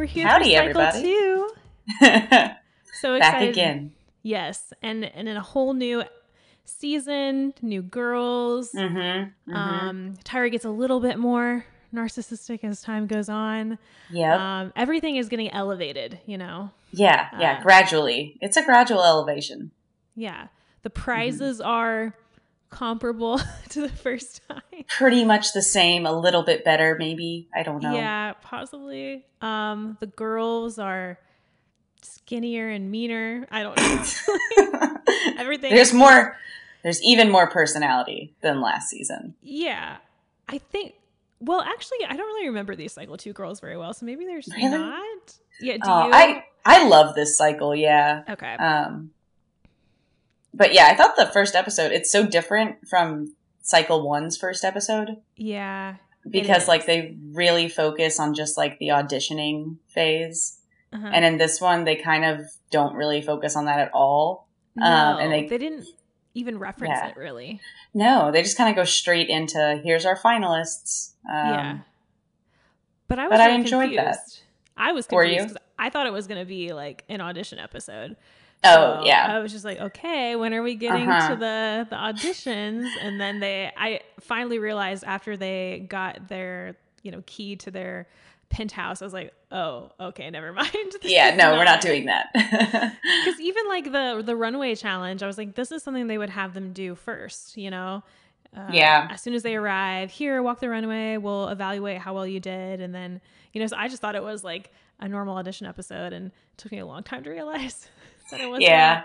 We're here Howdy, for cycle everybody. two. So Back excited. again. Yes, and and in a whole new season, new girls. Mm-hmm. Um, Tyra gets a little bit more narcissistic as time goes on. Yeah. Um, everything is getting elevated, you know. yeah. Yeah. uh, gradually. It's a gradual elevation. Yeah, the Mm-hmm. prizes are comparable to the first time. Pretty much the same. A little bit better, maybe. I don't know. Yeah, possibly. Um, the girls are skinnier and meaner. I don't know. Everything. There's more. There's even more personality than last season. Yeah, I think. Well, actually, I don't really remember these cycle two girls very well, so maybe there's Really? not. Yeah. Do Oh, you? I I love this cycle. Yeah. okay. Um, but yeah, I thought the first episode it's so different from cycle one's first episode yeah. because like they really focus on just like the auditioning phase, Uh-huh. and in this one they kind of don't really focus on that at all. no, um, and they- they didn't even reference Yeah. it really. No, they just kind of go straight into here's our finalists. Um, yeah. But I was but I really enjoyed that. I was Were confused you? 'cause I thought it was going to be like an audition episode. Oh yeah. I was just like, okay, when are we getting Uh-huh. to the the auditions? And then they, I finally realized after they got their, you know, key to their penthouse, I was like, oh, okay, never mind. This yeah, no, we're not doing that. Because even like the the runway challenge, I was like, this is something they would have them do first, you know. Uh, Yeah. As soon as they arrive, here, walk the runway. We'll evaluate how well you did, and then you know. So I just thought it was like a normal audition episode, and took me a long time to realize that it was. yeah,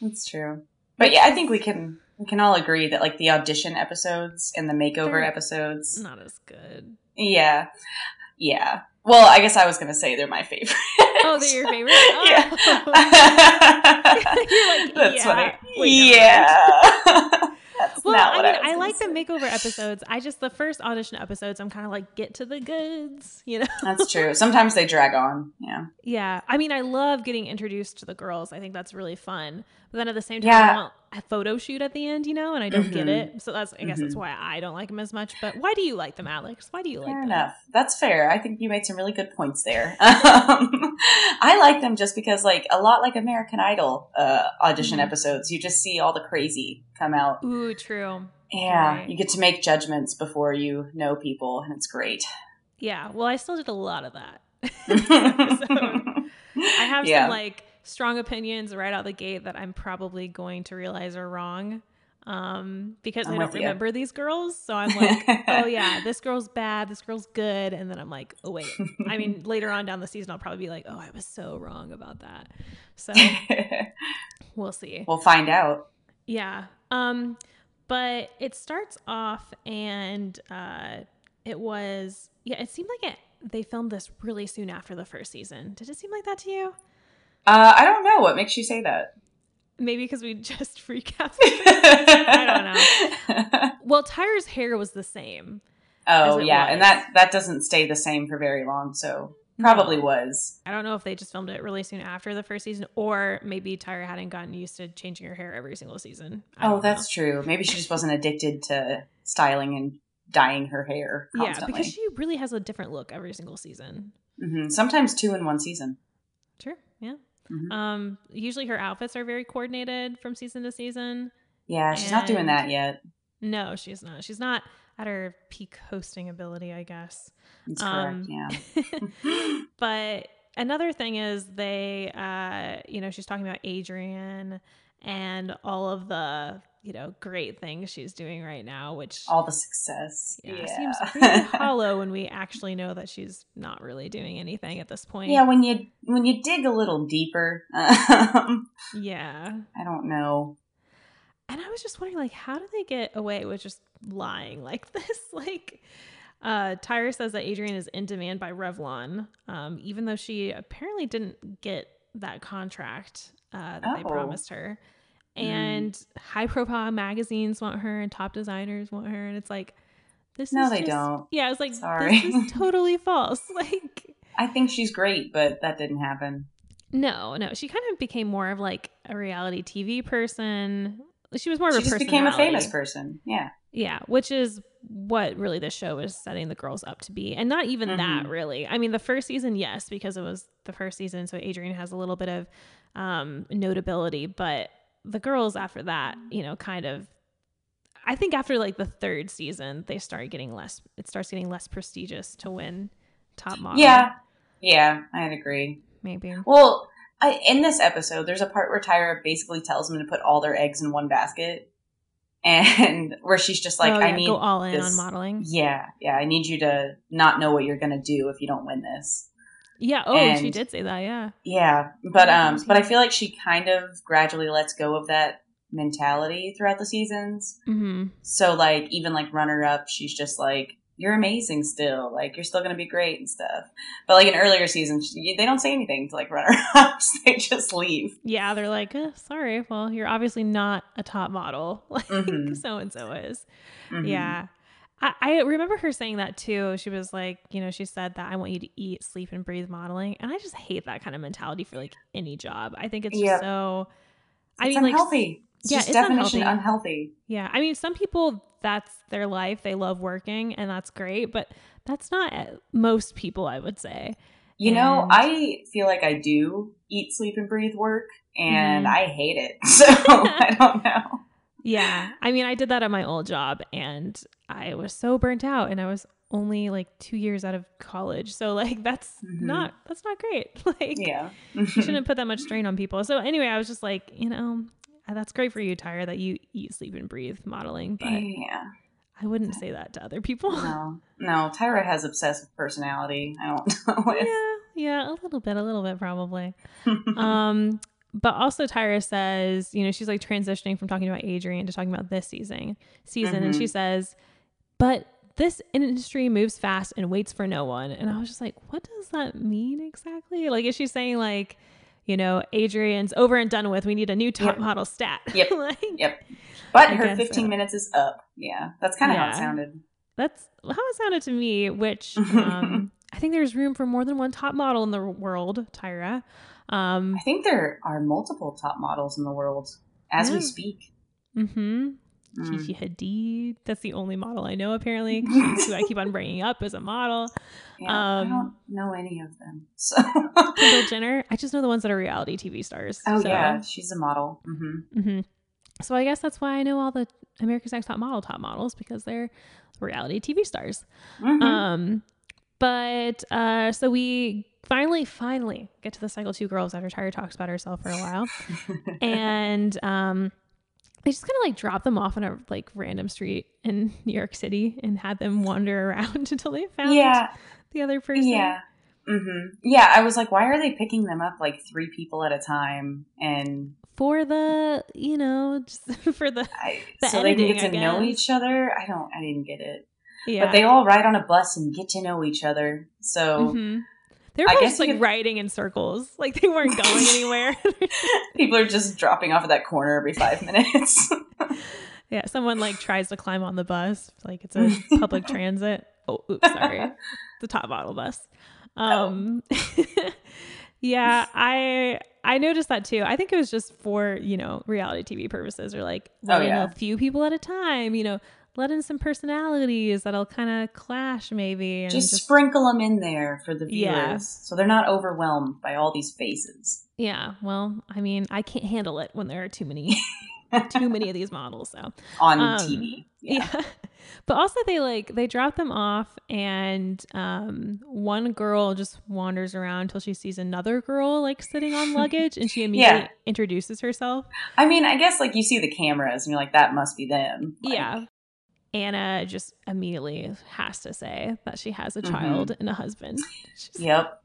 that's true. But yeah, I think we can we can all agree that like the audition episodes and the makeover They're episodes. not as good. Yeah, yeah. Well, I guess I was gonna say they're my favorite. Oh, they're your favorite? Oh. yeah. You're like, That's yeah. funny. Wait, yeah. That's Well, I mean, I, I, like the makeover episodes. I just the first audition episodes, I'm kind of like get to the goods, you know. That's true. Sometimes they drag on. Yeah. Yeah, I mean, I love getting introduced to the girls. I think that's really fun. But then at the same time, Yeah. I want a photo shoot at the end, you know, and I don't get Mhm. it. So that's, I guess, that's Mhm. why I don't like them as much. But why do you like them, Alex? Why do you like Fair them? enough. That's fair. I think you made some really good points there. Um, I like them just because, like, a lot like American Idol uh, audition Mhm. episodes, you just see all the crazy come out. Ooh, true. Yeah, Right. you get to make judgments before you know people, and it's great. Yeah. Well, I still did a lot of that. I have yeah. some like strong opinions right out the gate that I'm probably going to realize are wrong. Um, because I'm I don't with you. remember these girls. So I'm like, oh yeah, this girl's bad, this girl's good. And then I'm like, oh wait. I mean, later on down the season, I'll probably be like, oh, I was so wrong about that. So we'll see. we'll find out. Yeah. Um, but it starts off and uh it was yeah, it seemed like it they filmed this really soon after the first season. Did it seem like that to you? Uh, I don't know what makes you say that. Maybe because we just recap. I don't know. well, Tyra's hair was the same. oh yeah, was. and that that doesn't stay the same for very long, so probably was. I don't know if they just filmed it really soon after the first season, or maybe Tyra hadn't gotten used to changing her hair every single season. I Oh, that's true. Maybe she just wasn't addicted to styling and dyeing her hair know. yeah, because she really has a different look every single season. hmm Sometimes two in one season. Sure, yeah. Mhm. Um, usually her outfits are very coordinated from season to season. Yeah, she's not doing that yet. No, she's not. She's not at her peak hosting ability, I guess. That's Um, correct. Yeah. but another thing is they uh you know she's talking about adrianne and all of the you know great things she's doing right now which All the success. yeah, Yeah. seems pretty hollow when we actually know that she's not really doing anything at this point yeah, when you when you dig a little deeper, um, yeah I don't know. and i was just wondering like how do they get away with just lying like this like uh tyra says that adrianne is in demand by revlon um even though she apparently didn't get that contract uh that they Oh. promised her Mm. and high profile magazines want her and top designers want her and it's like this is No, is they just- don't. yeah it's like Sorry. this is totally false like I think she's great, but that didn't happen. no no she kind of became more of like a reality tv person she was more of She a just became a famous person. Yeah. Yeah, which is what really the show is setting the girls up to be. And not even that Mhm. really. I mean, the first season, yes, because it was the first season, so Adrianne has a little bit of um notability, but the girls after that, you know, kind of I think after like the third season, they start getting less it starts getting less prestigious to win top model. Yeah, yeah, I'd agree. Maybe. Well, I, in this episode, there's a part where Tyra basically tells them to put all their eggs in one basket, and where she's just like, oh, "I need go all in this- on modeling. Yeah, yeah, I need you to not know what you're gonna do if you don't win this." Yeah. Oh, she did say that. Yeah. Yeah, but um, but I feel like she kind of gradually lets go of that mentality throughout the seasons. hmm So like even like runner up, she's just like you're amazing still, like you're still gonna be great and stuff. But like in earlier seasons, she- they don't say anything to like runner ups; they just leave. Yeah, they're like, eh, sorry. Well, you're obviously not a top model like Mhm. so and so is. Mhm. Yeah. I, I remember her saying that too. She was like, you know, she said that I want you to eat, sleep, and breathe modeling. And I just hate that kind of mentality for like any job. I think it's just Yep. so. I it's mean, like, unhealthy. it's yeah, just it's definition unhealthy. unhealthy. yeah. I mean, some people, that's their life. They love working, and that's great. But that's not uh, most people, I would say. You know, I feel like I do eat, sleep, and breathe work, and Mhm. I hate it. So I don't know. Yeah. I mean, I did that at my old job and I was so burnt out and I was only like 2 years out of college. So like that's Mhm. not that's not great. Like Yeah. you shouldn't put that much strain on people. So anyway, I was just like, you know, uh, that's great for you, Tyra, that you eat, sleep and breathe modeling, but yeah. I wouldn't say that to other people. No. No. Tyra has obsessive personality. I don't know if yeah, yeah, a little bit, a little bit probably. um but also tyra says you know she's like transitioning from talking about adrianne to talking about this season season and she Mhm. says but this industry moves fast and waits for no one and i was just like what does that mean exactly like is she saying like you know adrianne's over and done with we need a new top Yep. model stat Yep. like Yep. But I her 15 so. minutes is up. Yeah. That's kind of how it sounded. that's how it sounded to me which um i think there's room for more than one top model in the world tyra um I think there are multiple top models in the world as we speak. mm-hmm Mm. Gigi Hadid. That's the only model I know, apparently, She's who I keep on bringing up as a model. Yeah, I um, don't know any of them. So. Kendall Jenner. I just know the ones that are reality TV stars. oh so, yeah, she's a model. hmm hmm So I guess that's why I know all the America's Next Top Model top models because they're reality TV stars. hmm Um, but uh, so we finally, finally get to the cycle two girls after Tyra talks about herself for a while, and um, they just kind of like dropped them off on a like random street in New York City and had them wander around until they found yeah, the other person. yeah, hmm yeah. I was like, why are they picking them up like three people at a time? And For the, you know, just for the, I, The so they can editing, get to know each other. I don't. I didn't get it. Yeah. But they all ride on a bus and get to know each other. So Mhm. they're I just like could- riding in circles. Like they weren't going anywhere. people are just dropping off at that corner every five minutes. yeah. Someone like tries to climb on the bus. Like it's a public transit. Oh, oops, sorry. the top bottle bus. Um, yeah, I I noticed that too. I think it was just for you know reality TV purposes, or like Oh, yeah. a few people at a time. You know, let in some personalities that'll kind of clash maybe, and just, just, sprinkle them in there for the viewers, Yeah. so they're not overwhelmed by all these faces yeah. Well, I mean, I can't handle it when there are too many too many of these models. So on Um, TV. yeah. but also they like they drop them off and um one girl just wanders around until she sees another girl like sitting on luggage and she immediately Yeah. introduces herself I mean, I guess like you see the cameras and you're like, that must be them. Like, yeah anna just immediately has to say that she has a Mhm. child and a husband She's- Yep.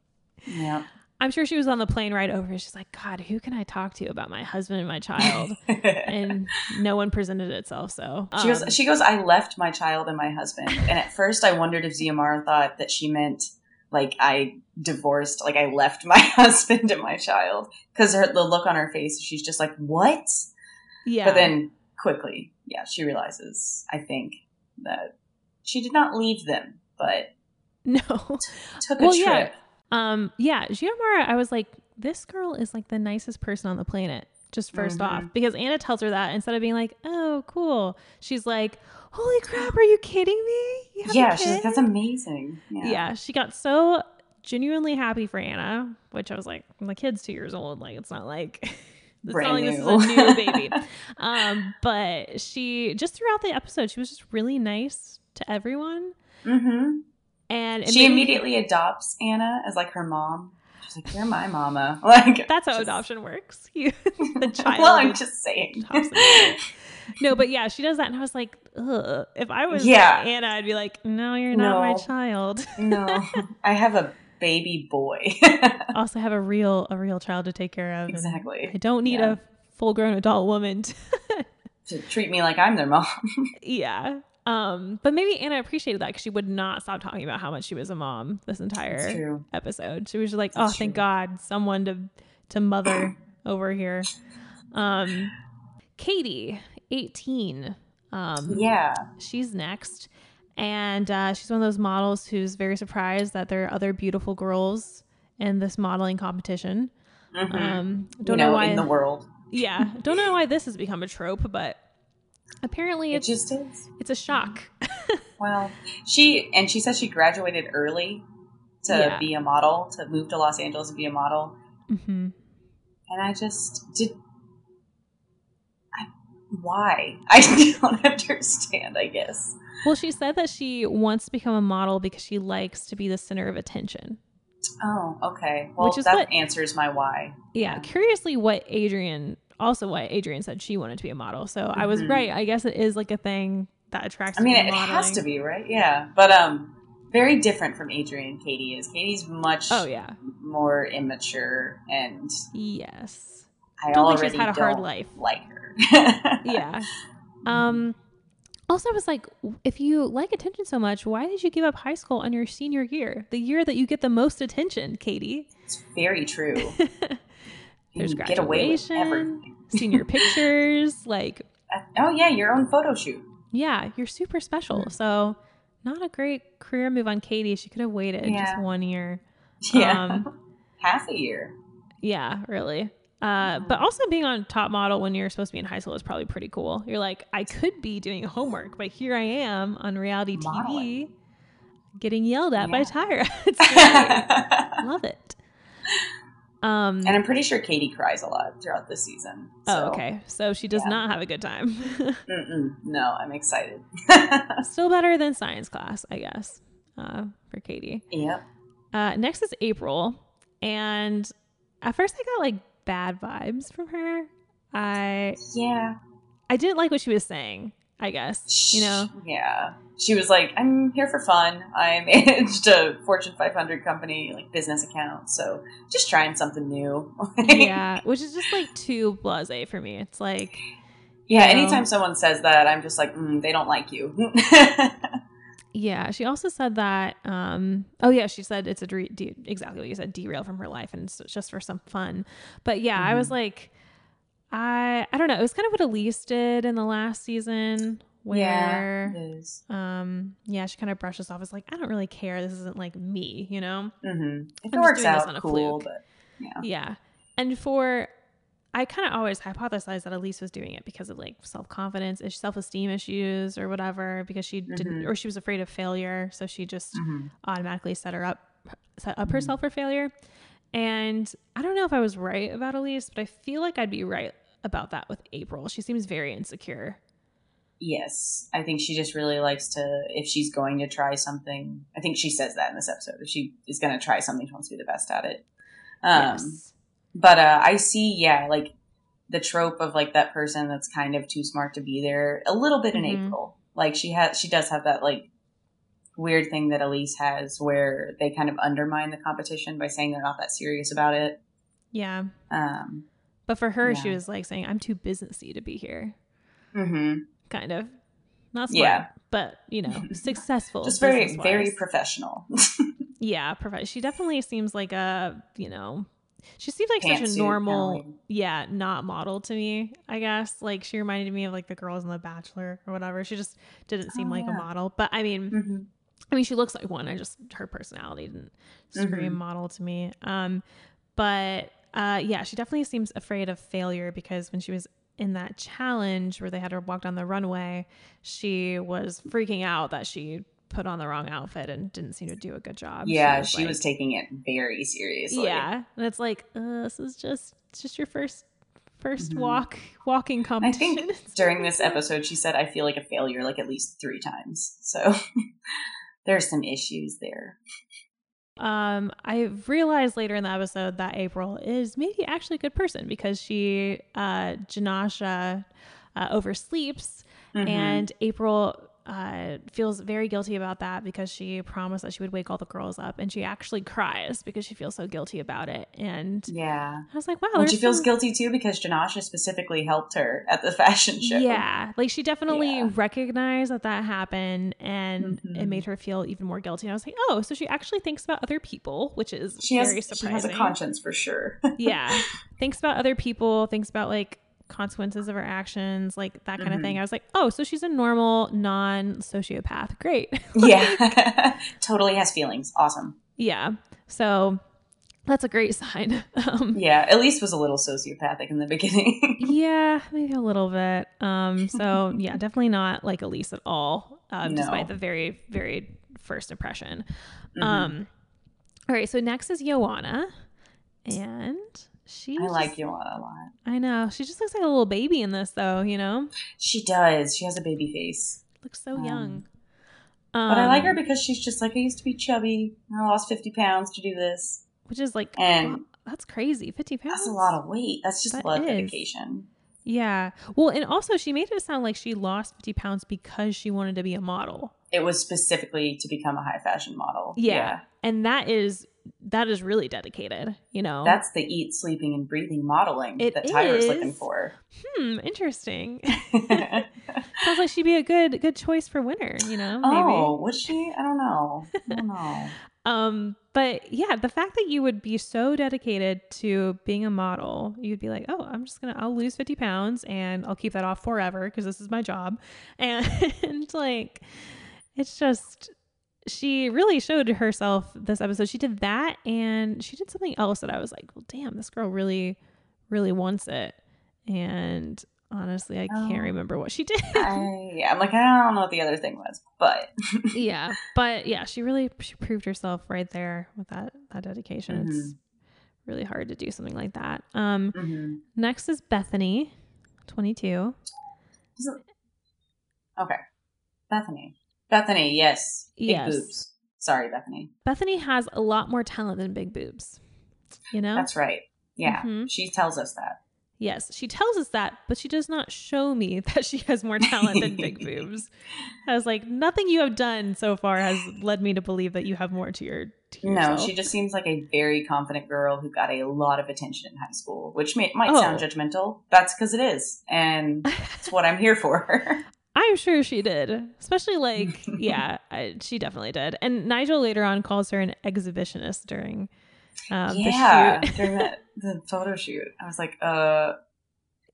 Yep. i'm sure she was on the plane ride over she's like god who can i talk to about my husband and my child and no one presented itself so she goes. um, She goes. I left my child and my husband, and at first I wondered if Xiomara thought that she meant like I divorced, like I left my husband and my child, because the look on her face, she's just like, "What?" yeah But then quickly, yeah, she realizes. I think that she did not leave them, but no took a Well, yeah. trip. Um, yeah, Xiomara, I was like, this girl is like the nicest person on the planet. just 1st Mhm. off because Anna tells her that instead of being like, "Oh, cool," she's like, "Holy crap, are you kidding me?" You Yeah, she's like, that's amazing. Yeah. yeah. she got so genuinely happy for Anna, which I was like, the kid's two years old. Like, it's not like Brand not like this is a new baby. um, but she just throughout the episode, she was just really nice to everyone, hmm and She made immediately adopts Anna as like her mom. She's like, "You're my mama." Like That's how just- adoption works. You, the child. well, I'm just saying. adopts the baby. no, but yeah, she does that, and I was like, Ugh. if I was Yeah. Anna, I'd be like, no, you're not my child. no, I have a baby boy. also have a real a real child to take care of. exactly. I don't need Yeah. a full grown adult woman. To, To treat me like I'm their mom. yeah. Um, but maybe Anna appreciated that because she would not stop talking about how much she was a mom this entire episode. She was just like, That's "Oh, thank true. God, someone to to mother over here." Um, Catie, eighteen. Um, Yeah. she's next, and uh, she's one of those models who's very surprised that there are other beautiful girls in this modeling competition. Mhm. Um, don't know, know, why. in the world, yeah, don't know why this has become a trope, but apparently it just is. it's a shock. Well, she and she says she graduated early to Yeah. be a model, to move to Los Angeles and be a model. Mm-hmm. And I just did. I, why? I don't understand. I guess. Well, she said that she wants to become a model because she likes to be the center of attention. Oh, okay. Well, Which is that what- answers my why. Yeah, Yeah. curiously, what Adrianne also what Adrianne said she wanted to be a model. So I was Mhm. right. I guess it is like a thing that attracts. I mean, it, it has to be right. Yeah, but um, very different from Adrianne. Catie is. Catie's much Oh yeah, more immature, and yes, I Don't think already she's had a hard life. like her. yeah. Um. Also, I was like, if you like attention so much, why did you give up high school on your senior year, the year that you get the most attention, Catie? It's very true. There's can get away with graduation, everything. senior pictures, like Uh, Oh yeah, your own photo shoot. yeah, you're super special. So, not a great career move on Catie. She could have waited just one year. Yeah, Um, half a year. Yeah, really. Uh, but also being on top model when you're supposed to be in high school is probably pretty cool. You're like, I could be doing homework, but here I am on reality TV getting yelled at by Tyra. it's. Love it. Um, and I'm pretty sure Catie cries a lot throughout the season. oh, okay. So she does yeah. not have a good time. No, I'm excited. Still better than science class, I guess, uh, for Catie. yep. Uh, next is April, and at first I got like bad vibes from her. I Yeah. I didn't like what she was saying. I guess you know. Yeah. She was like, "I'm here for fun. I managed a Fortune 500 company, like business account, so just trying something new." yeah, which is just like too blasé for me. It's like Yeah. you know, Anytime someone says that, I'm just like, mm, "They don't like you." Yeah, she also said that. Um, oh yeah, she said it's a de- de- exactly what you said, derail from her life, and it's just for some fun. But yeah, I was Mhm. like, I I don't know. It was kind of what Elyse did in the last season, yeah. where is. um, yeah, she kind of brushed us off as like, I don't really care. This isn't like me, you know. hmm If I'm it works doing this out, on a cool. fluke. But yeah. Yeah. And for I kind of always hypothesized that Elyse was doing it because of like self confidence, self esteem issues, or whatever, because she didn't, Mhm. or she was afraid of failure, so she just Mhm. automatically set her up, set up Mhm. herself for failure. And I don't know if I was right about Elyse, but I feel like I'd be right about that with April. She seems very insecure. Yes, I think she just really likes to. If she's going to try something, I think she says that in this episode. If she is going to try something, she wants to be the best at it. Um, yes. But uh, I see, yeah, like the trope of like that person that's kind of too smart to be there. A little bit in Mhm. April, like she has, she does have that like weird thing that Elyse has, where they kind of undermine the competition by saying they're not that serious about it. Yeah. Um, But for her, she was like saying, I'm too businessy to be here. mhm. Kind of. Not smart, Yeah. but you know, successful. just very, very professional. Yeah, provi- she definitely seems like a, you know, she seems like such a normal, Ellie. yeah, not model to me, I guess. Like she reminded me of like the girls in The Bachelor or whatever. She just didn't seem Oh, like a model. But I mean, Mhm. I mean, she looks like one. I just her personality didn't scream Mhm. model to me. Um, but uh, yeah, she definitely seems afraid of failure because when she was in that challenge where they had her walk down the runway, she was freaking out that she put on the wrong outfit and didn't seem to do a good job. Yeah, she was, she was taking it very seriously. Yeah, and it's like uh, this is just it's just your first 1st mm-hmm. walk walking competition. I think during this episode, she said, "I feel like a failure," like at least three times. So there's some issues there. Um, I realized later in the episode that April is maybe actually a good person because she, uh, Jenascia, uh, oversleeps, mm-hmm. and April uh, feels very guilty about that because she promised that she would wake all the girls up, and she actually cries because she feels so guilty about it. And yeah, I was like, wow. And she feels some... guilty too because Jenascia specifically helped her at the fashion show. Yeah, like she definitely yeah. recognized that that happened, and mm-hmm. it made her feel even more guilty. And I was like, oh, so she actually thinks about other people, which is she very has, surprising. She has a conscience for sure. yeah, thinks about other people, thinks about like consequences of her actions, like that kind mm-hmm. of thing. I was like, oh, so she's a normal, non sociopath. Great. yeah. totally has feelings. Awesome. Yeah. So that's a great sign. Um, yeah. Elyse was a little sociopathic in the beginning. yeah, maybe a little bit. Um, so yeah, definitely not like Elyse at all, um, no. despite the very, very first impression. Mm-hmm. Um, all right. So next is Yoanna. And she I just, like Yoanna a lot. I know. She just looks like a little baby in this though, you know? She does. She has a baby face. Looks so um, young. Um, but I like her um, because she's just like I used to be chubby. I lost fifty pounds to do this. Which is like and that's crazy. Fifty pounds. That's a lot of weight. That's just that a lot is. of dedication. Yeah. Well, and also she made it sound like she lost 50 pounds because she wanted to be a model. It was specifically to become a high fashion model. Yeah. yeah. And that is that is really dedicated, you know. That's the eat, sleeping, and breathing modeling it that Tyra's looking for. Hmm, interesting. Sounds like she'd be a good good choice for winner, you know. Maybe. Oh, would she? I don't know. I don't know. um, but yeah, the fact that you would be so dedicated to being a model, you'd be like, oh, I'm just gonna, I'll lose 50 pounds and I'll keep that off forever because this is my job, and like, it's just she really showed herself this episode. She did that and she did something else that I was like, well, damn, this girl really, really wants it. And honestly, I can't oh. remember what she did. I, yeah, I'm like, I don't know what the other thing was, but yeah, but yeah, she really she proved herself right there with that that dedication. Mm-hmm. It's really hard to do something like that. Um, mm-hmm. next is Bethany, 22. Okay, Bethany. Bethany, yes. Big yes. boobs. Sorry, Bethany. Bethany has a lot more talent than big boobs. You know? That's right. Yeah. Mm-hmm. She tells us that. Yes, she tells us that, but she does not show me that she has more talent than big boobs. I was like, nothing you have done so far has led me to believe that you have more to your. To no, she just seems like a very confident girl who got a lot of attention in high school, which may, might oh. sound judgmental. That's because it is, and it's what I'm here for. I'm sure she did. Especially like, yeah, I, she definitely did. And Nigel later on calls her an exhibitionist during um, yeah, during that the photo shoot. I was like, uh,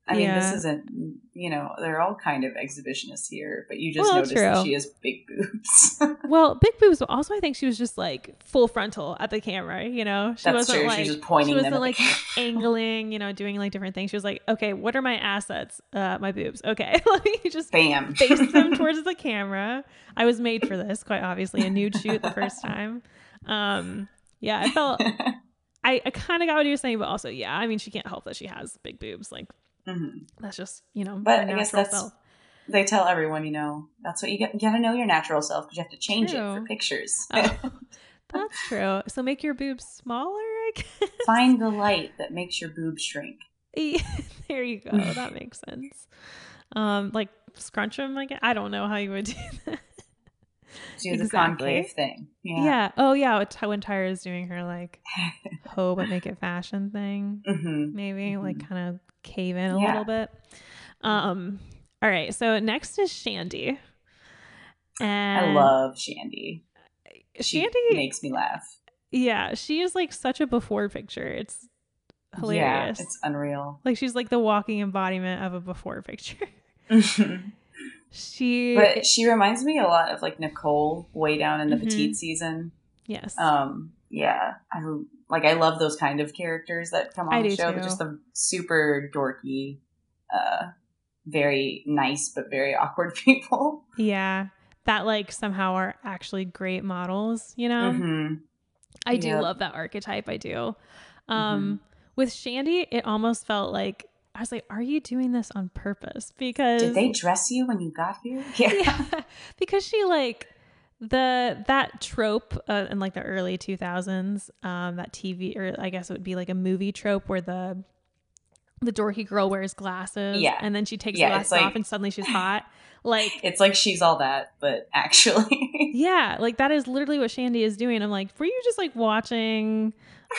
I mean, this isn't, you know, they're all kind of exhibitionists here, but you just well, noticed true. that she has big boobs. well, big boobs, but also I think she was just like full frontal at the camera, you know? She That's wasn't true. like, she was just pointing She wasn't like angling, you know, doing like different things. She was like, okay, what are my assets? Uh, my boobs. Okay. Let me just Bam. face them towards the camera. I was made for this, quite obviously, a nude shoot the first time. Um, yeah, I felt I, I kind of got what you were saying, but also, yeah, I mean, she can't help that she has big boobs. Like, Mm-hmm. That's just you know. But I guess that's self. they tell everyone. You know, that's what you get. You got to know your natural self because you have to change true. it for pictures. Oh, that's true. So make your boobs smaller. I guess. Find the light that makes your boobs shrink. there you go. That makes sense. Um, like scrunch them. Like I don't know how you would do that. Do exactly. the concave thing. Yeah. Yeah. Oh yeah. When Tyra is doing her like hoe but make it fashion thing. Mm-hmm. Maybe mm-hmm. like kind of cave in a yeah. little bit. Um, all right, so next is Shandi. And I love Shandi. Shandi she makes me laugh. Yeah, she is like such a before picture. It's hilarious. Yeah, it's unreal. Like she's like the walking embodiment of a before picture. she But she reminds me a lot of like Nicole way down in the mm-hmm. petite season. Yes. Um yeah, I like I love those kind of characters that come I on the show. too. Just the super dorky, uh, very nice but very awkward people. Yeah. That like somehow are actually great models, you know? hmm I do Yep. love that archetype. I do. Um, With Shandi, it almost felt like I was like, "Are you doing this on purpose?" Because Did they dress you when you got here? Yeah. yeah, because she like the that trope uh, in like the early 2000s um that tv or i guess it would be like a movie trope where the the dorky girl wears glasses Yeah. and then she takes Yeah, the glasses like- off and suddenly she's hot like It's like she's all that, but actually, yeah like that is literally what shandi is doing i'm like were you just like watching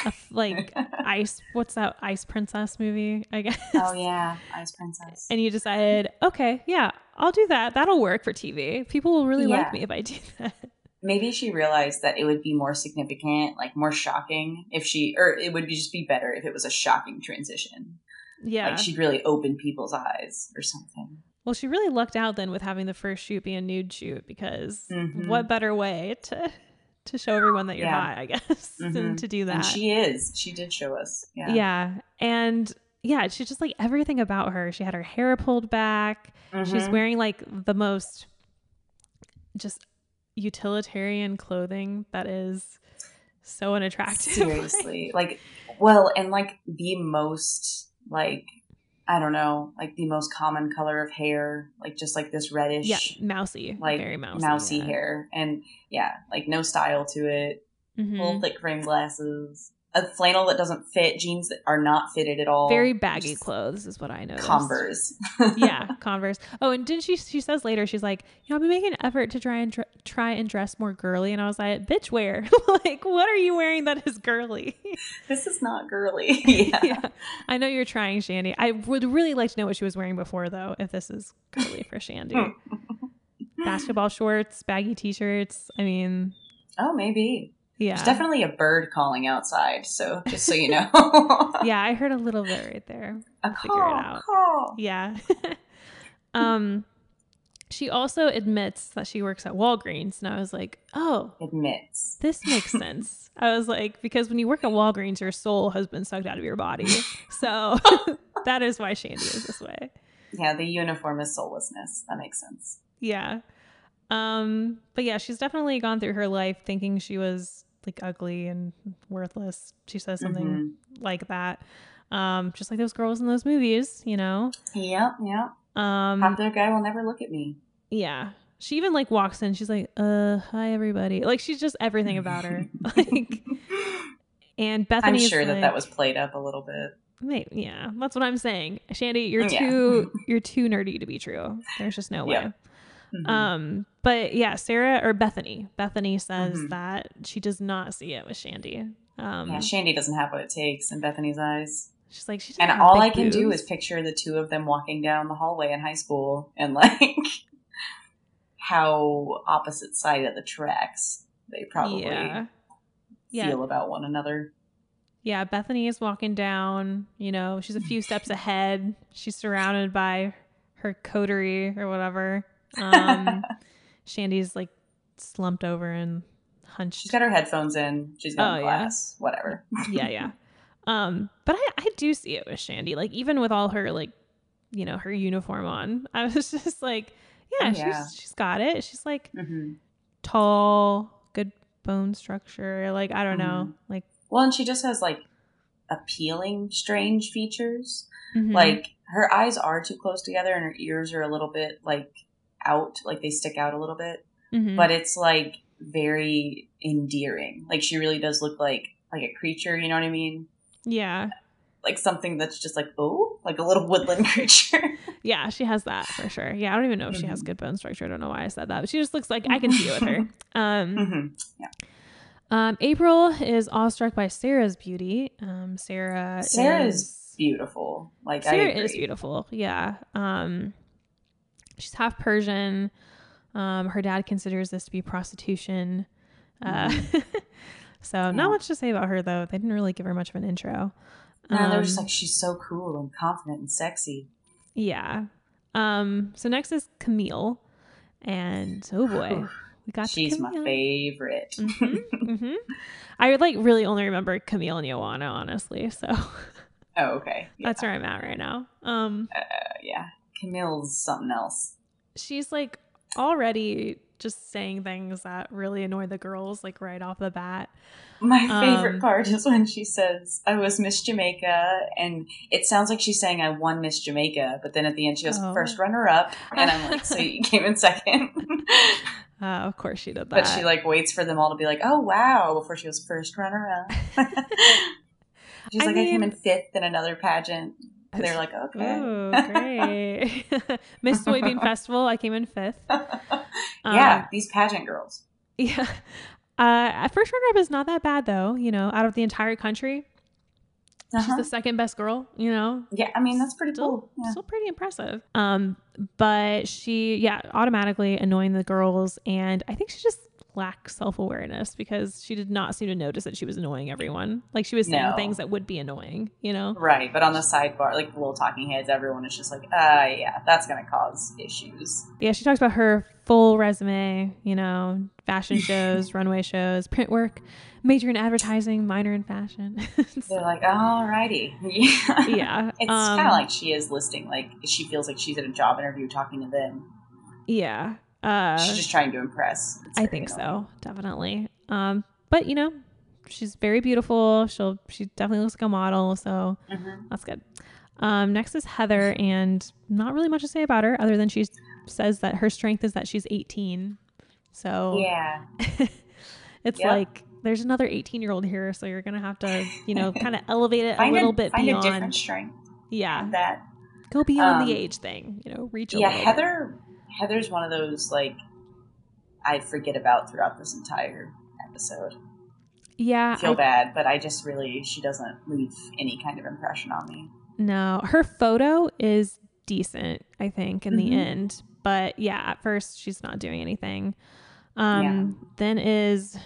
a like ice what's that ice princess movie i guess oh yeah, Ice Princess. and you decided okay yeah i'll do that that'll work for tv people will really Yeah. like me if i do that Maybe she realized that it would be more significant, like more shocking, if she, or it would just be better if it was a shocking transition. yeah Like she'd really open people's eyes or something. Well, she really lucked out then with having the first shoot be a nude shoot because Mhm. what better way to to show everyone that you're Yeah. hot, I guess, than Mhm. to do that. And she is. She did show us. Yeah. yeah. And yeah, she's just like everything about her. She had her hair pulled back. She's Mhm. wearing like the most just utilitarian clothing that is so unattractive. Seriously. like, well, and like the most, like, I don't know, like the most common color of hair, like just like this reddish, yeah, mousy. like very mousy. mousy yeah. hair. And yeah, like no style to it. Mhm. Little thick frame glasses. A flannel that doesn't fit, jeans that are not fitted at all. Very baggy Just clothes is what I noticed. Converse. yeah, Converse. Oh, and didn't she? She says later, she's like, you know, I've been making an effort to try and dr- try and dress more girly, and I was like, bitch, where? like, what are you wearing that is girly? this is not girly. yeah. yeah, I know you're trying, Shandi. I would really like to know what she was wearing before, though, if this is girly for Shandi. Hmm. Basketball shorts, baggy t-shirts. I mean, Oh, maybe. Yeah, There's definitely a bird calling outside, so just so you know. yeah. I heard a little bit right there. a figure it call, out. call. Yeah. um, she also admits that she works at Walgreens, and I was like, oh, Admits. this makes sense. I was like, because when you work at Walgreens, your soul has been sucked out of your body. So that is why Shandi is this way. Yeah, the uniform is soullessness. That makes sense. Yeah. Um, but yeah, she's definitely gone through her life thinking she was like ugly and worthless. She says something Mhm. like that. Um, just like those girls in those movies, you know. Yep, yep. Um Popular guy will never look at me. Yeah. She even like walks in. She's like, "Uh, hi everybody." Like she's just everything about her. like, and Bethany. I'm sure that like- that was played up a little bit. May- yeah, that's what I'm saying. Shandi, you're Yeah. too you're too nerdy to be true. There's just no way. Yeah. Mhm. Um, but yeah, Sara or Bethany. Bethany says Mhm. that she does not see it with Shandi. Um, yeah, Shandi doesn't have what it takes in Bethany's eyes. she's like, she And have all big I can do is picture the two of them walking down the hallway in high school and like how opposite side of the tracks they probably yeah, yeah, feel about one another. yeah. Bethany is walking down. You know, she's a few steps ahead. She's surrounded by her coterie or whatever. Um, Shandi's like slumped over and hunched. She's got her headphones in. She's going Oh, to yeah. Whatever. yeah, yeah. Um, but I, I do see it with Shandi. Like even with all her like, you know, her uniform on, I was just like, yeah, Oh, yeah. she's she's got it. She's like hmm tall, good bone structure. Like I don't know, like Well, and she just has like appealing, strange features. mhm. Like her eyes are too close together, and her ears are a little bit like out, like they stick out a little bit. Mhm. But it's like very endearing. Like she really does look like like a creature. You know what I mean? yeah, Like something that's just like oh, like a little woodland creature. yeah, she has that for sure. Yeah, I don't even know if she has Mhm. good bone structure. I don't know why I said that, but she just looks like I can see it with her. Um, hmm um, April is awestruck by Sara's beauty. Um, Sara Sara is is beautiful. Like Sara is beautiful. Yeah. Um, she's half Persian. Um, her dad considers this to be prostitution. Uh, so Mm-hmm. Yeah. not much to say about her though. They didn't really give her much of an intro. No, they're just Um, like she's so cool and confident and sexy. yeah. Um, so next is Camille, and oh boy, We got She's my favorite. hmm hmm I would like really only remember Camille and Joanna, honestly. So Oh, okay. Yeah. that's where I'm at right now. Um, Uh, yeah. Camille's something else. she's like already just saying things that really annoy the girls, like right off the bat. My favorite Um, part is when she says, I was Miss Jamaica, and it sounds like she's saying, I won Miss Jamaica, but then at the end she goes, Oh. first runner up. And I'm like, so you came in second. Uh, of course she did that. but she like waits for them all to be like, oh, wow, before she goes, first runner up. she's I like, I came in fifth in another pageant. And they're like, okay. Ooh, great. Miss Soybean Festival, I came in fifth. yeah, Um, these pageant girls. Yeah. Uh, first runner up is not that bad though. You know, out of the entire country, she's Uh-huh. the second best girl. You know, Yeah, I mean, that's pretty still, cool. Yeah. still pretty impressive. Um, but she, yeah, automatically annoying the girls, and I think she just lacks self awareness because she did not seem to notice that she was annoying everyone. Like she was saying No. things that would be annoying. You know. Right, but on the sidebar, like the little talking heads, everyone is just like, uh, yeah, that's going to cause issues. Yeah, she talks about her full resume, you know, fashion shows, runway shows, print work, major in advertising, minor in fashion. They're like, alrighty. Yeah. yeah. It's um, kind of like she is listing, like, she feels like she's at a job interview talking to them. Yeah. Uh, she's just trying to impress. It's I think annoying. so, definitely. Um, but you know, she's very beautiful. She'll she definitely looks like a model, so Mhm. that's good. Um, next is Heather, and not really much to say about her other than she says that her strength is that she's 18. So Yeah. it's Yep. like there's another 18 year old here, so you're gonna have to, you know, kind of elevate it a little a, bit find a beyond. different strength. Yeah, That. go beyond Um, the age thing. You know, reach. A Yeah, little bit. Heather. Heather's one of those like I forget about throughout this entire episode. Yeah, I feel I bad, but I just really she doesn't leave any kind of impression on me. No, her photo is decent, I think, in the Mhm. end. But yeah, at first she's not doing anything. Um, Then is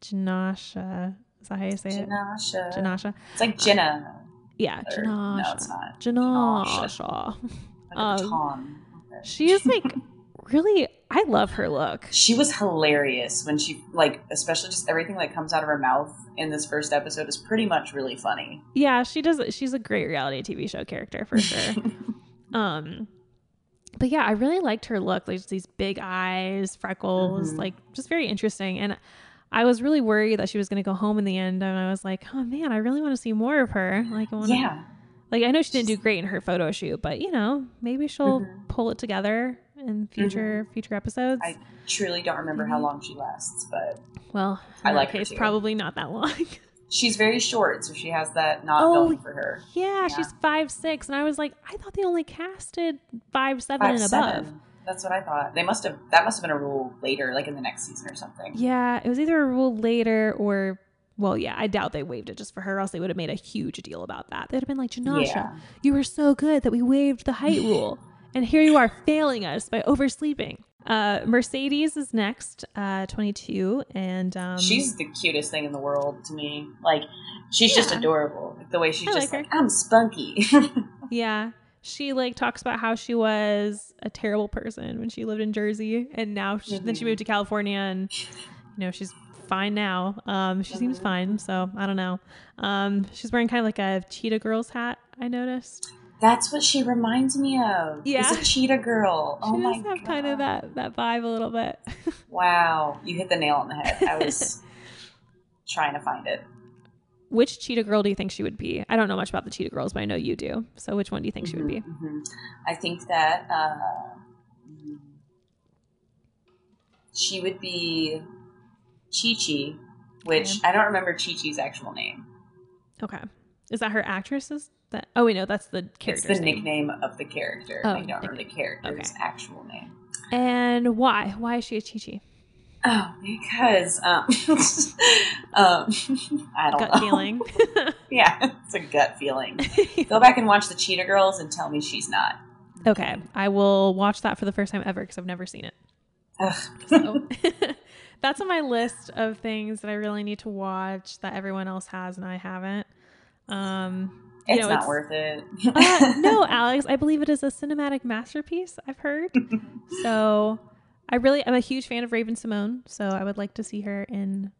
Jenascia. Is that how you say it? Jenascia. Jenascia. It's like Jenna. Yeah, Or- no, Jenascia. it's not. Jenascia. Like Um, a baton. Okay. She is like really. I love her look. She was hilarious when she like, especially just everything that comes out of her mouth in this first episode is pretty much really funny. Yeah, she does. She's a great reality TV show character for sure. um, but yeah, I really liked her look. Like these big eyes, freckles, Mhm. like just very interesting. And I was really worried that she was going to go home in the end. And I was like, oh man, I really want to see more of her. Like, I wanna, yeah, like I know she didn't do great in her photo shoot, but you know, maybe she'll Mhm. pull it together in future future episodes. I truly don't remember how Mhm. long she lasts, but well, I like case, probably not that long. she's very short, so she has that not Oh, going for her. yeah, Yeah. she's five six, and I was like, I thought they only casted five seven Five and above. seven. That's what I thought. They must have. That must have been a rule later, like in the next season or something. Yeah, it was either a rule later or, well, yeah, I doubt they waived it just for her, or else they would have made a huge deal about that. They'd have been like, Jenascia, Yeah. you were so good that we waived the height rule, and here you are failing us by oversleeping. Uh, Mercedes is next, uh, 22, and um, she's the cutest thing in the world to me. Like, she's just adorable. The way she's I just like like, I'm spunky. yeah. She like talks about how she was a terrible person when she lived in Jersey, and now she, then she moved to California, and you know she's fine now. Um, she seems Mhm. fine, so I don't know. Um, she's wearing kind of like a cheetah girl's hat. I noticed. That's what she reminds me of. Yeah. Is a cheetah girl. She oh my does have god. kind of that that vibe a little bit. Wow, you hit the nail on the head. I was trying to find it. which cheetah girl do you think she would be? I don't know much about the cheetah girls, but I know you do. So which one do you think she would be? Mhm, mhm. I think that uh, she would be Chi Chi, which Okay. I don't remember Chi Chi's actual name. Okay, is that her actress's? That oh wait no, that's the character. It's the name. nickname of the character. Oh, I don't remember the character's Okay. actual name. And why? Why is she a Chi Chi? Oh, because um, um, I don't Gut know. feeling. Yeah, it's a gut feeling. Go back and watch the Cheetah Girls and tell me she's not. okay, I will watch that for the first time ever because I've never seen it. Ugh. So that's on my list of things that I really need to watch that everyone else has and I haven't. Um, you it's know, not it's- worth it. uh, no, Alex, I believe it is a cinematic masterpiece. I've heard. So I really I'm a huge fan of Raven-Symoné, so I would like to see her in.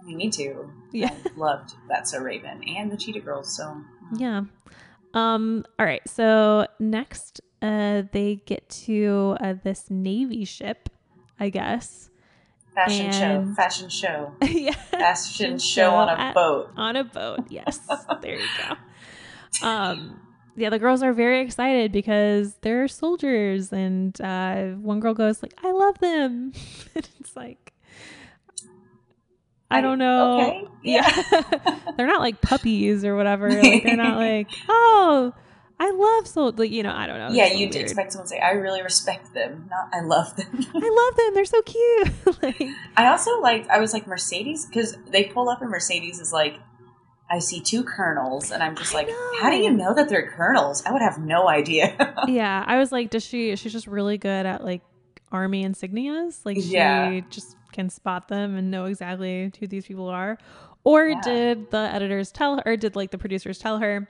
I mean, me too. Yeah. I loved That's So Raven and the Cheetah Girls. So Yeah. Um. All right. So next, uh, they get to uh, this navy ship, I guess. Fashion show, fashion show, yeah. fashion show on a at- boat. on a boat. Yes, there you go. Um, yeah, the girls are very excited because they're soldiers, and uh, one girl goes like, "I love them." and it's like, I don't know. Okay. Yeah, they're not like puppies or whatever. Like they're not like, oh, I love soul. Like you know, I don't know. Yeah, you'd weird. expect someone to say, "I really respect them." Not, I love them. I love them. They're so cute. like, I also like. I was like Mercedes because they pull up and Mercedes is like, I see two colonels, and I'm just like, how do you know. know that they're colonels? I would have no idea. yeah, I was like, does she? She's just really good at like army insignias. Like she Yeah. just can spot them and know exactly who these people are. Or Yeah. did the editors tell her? Or did like the producers tell her?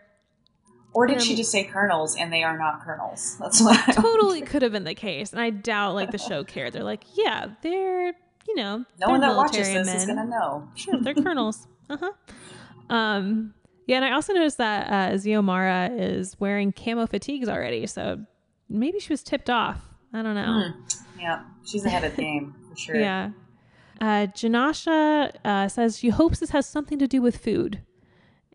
Or did she Um, just say colonels and they are not colonels? That's what. I Totally could have been the case, and I doubt like the show cared. They're like, yeah, they're you know, No one that watches this is gonna know. Sure, they're colonels. Uh huh. Um, yeah, and I also noticed that uh, Xiomara is wearing camo fatigues already, so maybe she was tipped off. I don't know. Hmm. Yeah, she's ahead of the game for sure. Yeah. Uh, Jenascia uh, says she hopes this has something to do with food,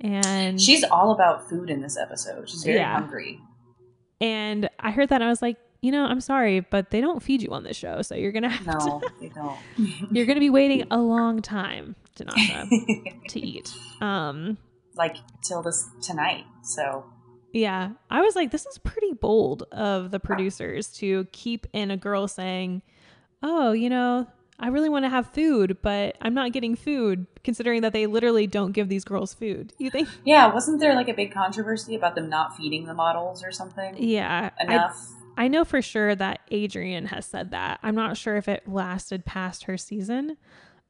and She's all about food in this episode. She's very Yeah. hungry. and I heard that and I was like, you know, I'm sorry, but they don't feed you on this show, so you're gonna have No, to, they don't. you're gonna be waiting a long time, Jenascia, to eat. Um, like till this tonight. So Yeah, I was like, this is pretty bold of the producers to keep in a girl saying, "Oh, you know, I really want to have food, but I'm not getting food," considering that they literally don't give these girls food. You think? yeah, wasn't there like a big controversy about them not feeding the models or something? Yeah, I, Enough. I know for sure that Adrianne has said that. I'm not sure if it lasted past her season,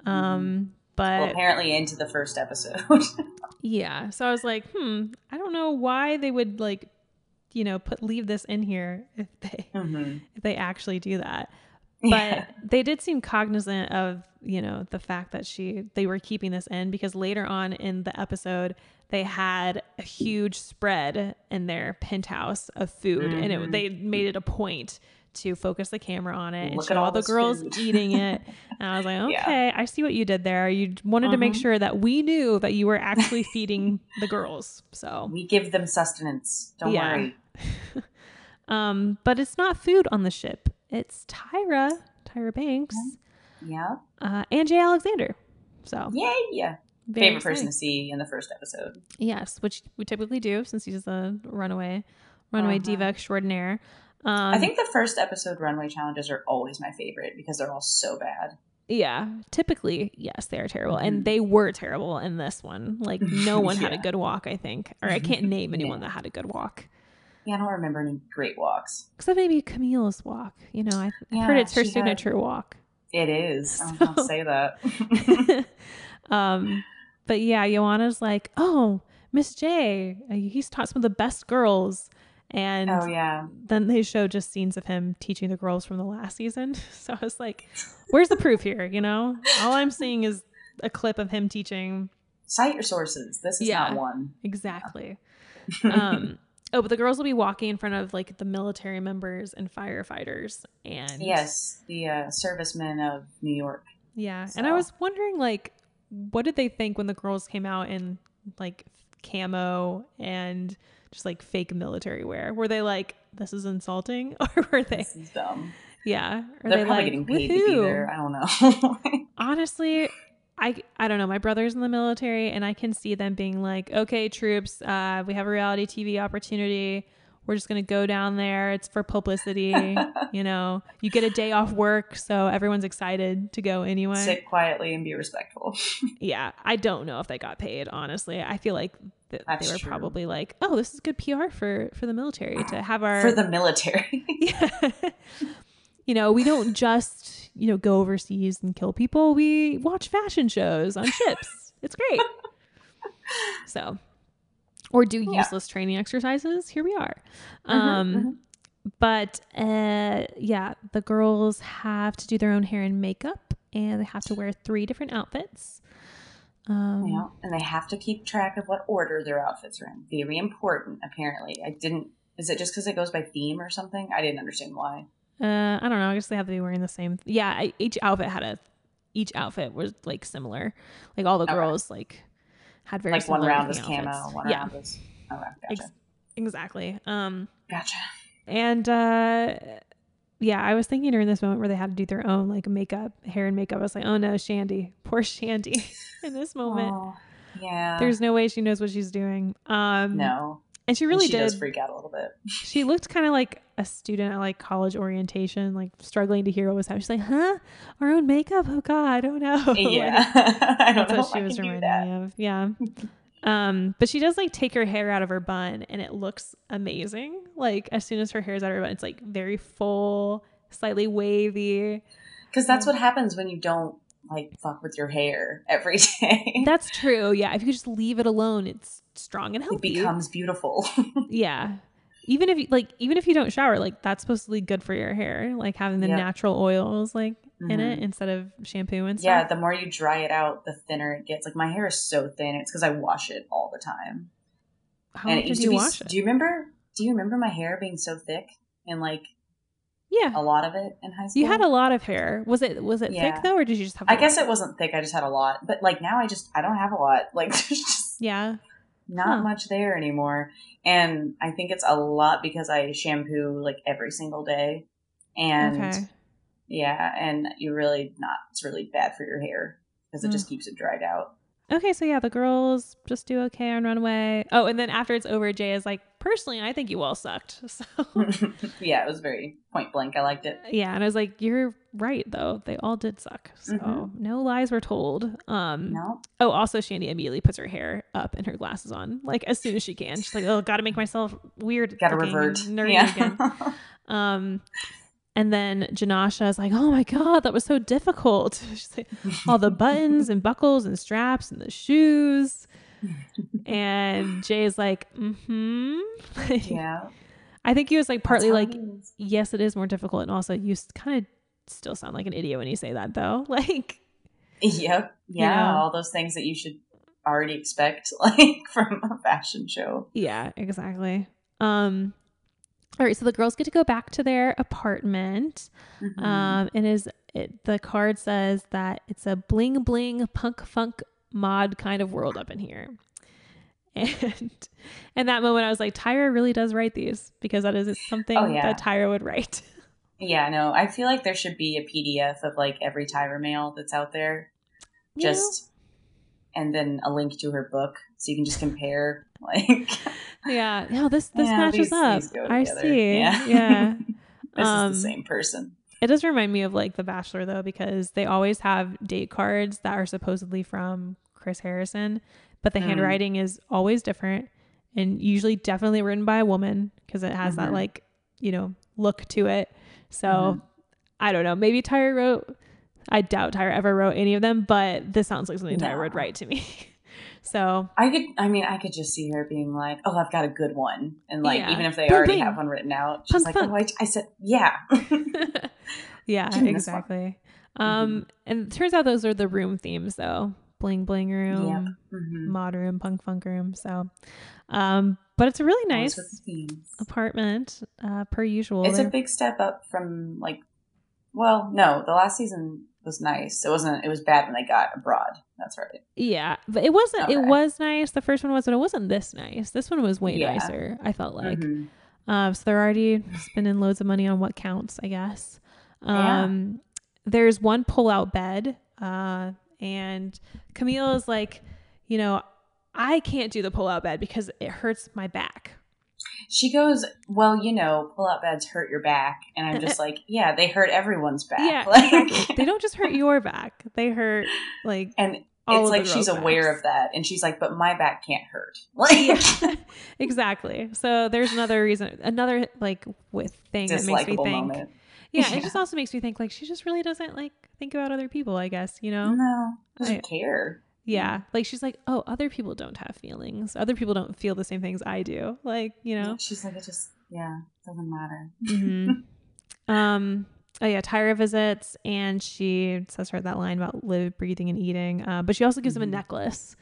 um, but well, apparently into the first episode. yeah. So I was like, hmm, I don't know why they would like, you know, put leave this in here if they hmm if they actually do that. but Yeah. they did seem cognizant of you know the fact that she they were keeping this in because later on in the episode they had a huge spread in their penthouse of food and it, Mhm. they made it a point to focus the camera on it and show at all, all the girls food. eating it and i was like Yeah. okay i see what you did there you wanted to make Mhm. sure that we knew that you were actually feeding the girls so we give them sustenance. Don't Yeah. worry. um but it's not food on the ship it's tyra tyra banks Yeah. uh, and Jay Alexander. So Yay. Yeah. very Favorite person to see in the first episode. Yes, which we typically do since he's a runaway, runaway Uh-huh. diva extraordinaire. Um, I think the first episode runway challenges are always my favorite because they're all so bad. yeah, typically yes, they are terrible, Mhm. and they were terrible in this one. Like no one had a good walk. I think, or I can't name anyone Yeah. that had a good walk. Yeah, I don't remember any great walks. Except maybe Camille's walk. You know, I, I've Yeah, heard it's her she had- signature walk. It is. I So- don't say that. um, but yeah, Joanna's like, oh, Miss J, uh, he's taught some of the best girls. And oh yeah. then they show just scenes of him teaching the girls from the last season. So I was like, where's the proof here? You know, all I'm seeing is a clip of him teaching Cite your sources. This is Yeah. not one. exactly. Um, oh, but the girls will be walking in front of like the military members and firefighters. And yes, the uh, servicemen of New York. Yeah. And I was wondering, like, what did they think when the girls came out in like camo and just like fake military wear? Were they like, this is insulting? Or were they, This is dumb. yeah. Are They're they probably like, getting paid to be there. I don't know. Honestly, I, I don't know. My brother's in the military and I can see them being like, okay, troops, uh, we have a reality TV opportunity. We're just going to go down there. It's for publicity. you know, you get a day off work. So everyone's excited to go anyway. Sit quietly and be respectful. yeah, I don't know if they got paid. Honestly, I feel like th- they were true. probably like, "Oh, this is good PR for for the military to have our." For the military. yeah. you know, we don't just you know go overseas and kill people. We watch fashion shows on ships. it's great. So, or do Yeah. useless training exercises. Here we are. Mhm, Um, mhm. but uh, yeah, the girls have to do their own hair and makeup, and they have to wear three different outfits. Um, Yeah, and they have to keep track of what order their outfits are in. Very important, apparently. I didn't. Is it just because it goes by theme or something? I didn't understand why. Uh, I don't know. I guess they have to be wearing the same. Yeah, I, each outfit had a. Each outfit was like similar. Like all the Okay. girls like had very similar. like one round was camo, one yeah, round was. Okay, gotcha. Ex- exactly. Um, gotcha. and uh, yeah, I was thinking during this moment where they had to do their own like makeup, hair and makeup. I was like, oh no, Shandi, poor Shandi. In this moment, Oh, yeah. there's no way she knows what she's doing. Um, no. And she And really she did. does freak out a little bit. She looked kind of like a student at like college orientation, like struggling to hear what was happening. She's like, "Huh? Our own makeup? Oh God, oh no!" Like, Yeah, I don't that's know what she I was reminding me of. Yeah. Um, but she does like take her hair out of her bun, and it looks amazing. Like as soon as her hair's out of her bun, it's like very full, slightly wavy. Because that's what happens when you don't like fuck with your hair every day. That's true. Yeah, if you just leave it alone, it's strong and healthy. it becomes beautiful. yeah. Even if you like, even if you don't shower, like that's supposed to be good for your hair. Like having the Yep. natural oils like in it Mhm. instead of shampoo and stuff. Yeah, the more you dry it out, the thinner it gets. Like my hair is so thin. It's because I wash it all the time. How and it used do to you be. wash it? Do you remember? Do you remember my hair being so thick and like yeah, a lot of it in high school? you had a lot of hair. Was it was it Yeah. thick though, or did you just have? I guess it wasn't thick. I just had a lot. But like now, I just I don't have a lot. Like there's just Yeah. Not Huh. much there anymore. And I think it's a lot because I shampoo like every single day. And okay. yeah, and you really not. It's really bad for your hair because it Mm. just keeps it dried out. Okay, so yeah, the girls just do okay on runway. Oh, and then after it's over, Jay is like, personally, I think you all sucked. So yeah, it was very point blank. I liked it. yeah, and I was like, you're right though. They all did suck. So Mhm. no lies were told. Um. No, Oh, also, Shandi immediately puts her hair up and her glasses on, like as soon as she can. She's like, "Oh, got to make myself weird, got to revert. nerdy Yeah. again." Um, and then Jenascia is like, "Oh my god, that was so difficult." She's like, all the buttons and buckles and straps and the shoes. And Jay is like, "Mm-hmm." yeah. I think he was like partly like. "Yes, it is more difficult," and also you kind of still sound like an idiot when you say that, though. Like, Yep. Yeah. know? All those things that you should already expect, like from a fashion show. Yeah, exactly. Um all right, so the girls get to go back to their apartment. Mhm. Um and is it the card says that it's a bling bling punk funk mod kind of world up in here. And in that moment I was like Tyra really does write these because that is something Oh, yeah. that Tyra would write. yeah. No, I feel like there should be a PDF of like every Tyra mail that's out there, You know? just and then a link to her book so you can just compare. Like, yeah. No, this this Yeah, matches these- up. these I see. Yeah. yeah. this Um, is the same person. It does remind me of like The Bachelor though, because they always have date cards that are supposedly from Chris Harrison, but the Mm. handwriting is always different and usually definitely written by a woman because it has that Mhm. like, you know, look to it. So Mhm. I don't know. Maybe Tyra wrote, I doubt Tyra ever wrote any of them, but this sounds like something Tyra would write to me. so I could, I mean, I could just see her being like, "Oh, I've got a good one," and like, Yeah. even if they Boom, already boom. have one written out, she's Punk, like, punk. "Oh, I, I said, yeah." yeah, Give me this one. Mm-hmm. exactly. Um, and it turns out those are the room themes though. Bling bling room. Mhm. mod room, punk funk room. So, um, but it's a really nice with the themes. apartment, uh, per usual. It's a They're- big step up from like, well, no, the last season was nice. It wasn't. It was bad when they got abroad. That's right. yeah, but it wasn't. It was nice. The first one was, but it wasn't this nice. This one was way Yeah. nicer. I felt like. Mhm. Um, so they're already spending loads of money on what counts, I guess. Yeah. Um, there's one pull-out bed, uh, and Camille is like, you know, I can't do the pull-out bed because it hurts my back. She goes, well, you know, pull-out beds hurt your back, and I'm just like, yeah, they hurt everyone's back. Yeah, Like- exactly. they don't just hurt your back; they hurt like and all it's like she's aware backs. of that, and she's like, but my back can't hurt. Like, exactly. So there's another reason, another like with thing that makes me think. moment. Yeah, Yeah. it just also makes me think like she just really doesn't like think about other people. I guess you know. No, doesn't I- care. Yeah, like she's like, oh, other people don't have feelings. Other people don't feel the same things I do. Like you know. She's like, it just, Yeah, doesn't matter. Mm-hmm. um. Oh yeah, Tyra visits and she says her that line about live, breathing, and eating. Uh, but she also gives him a Mhm. necklace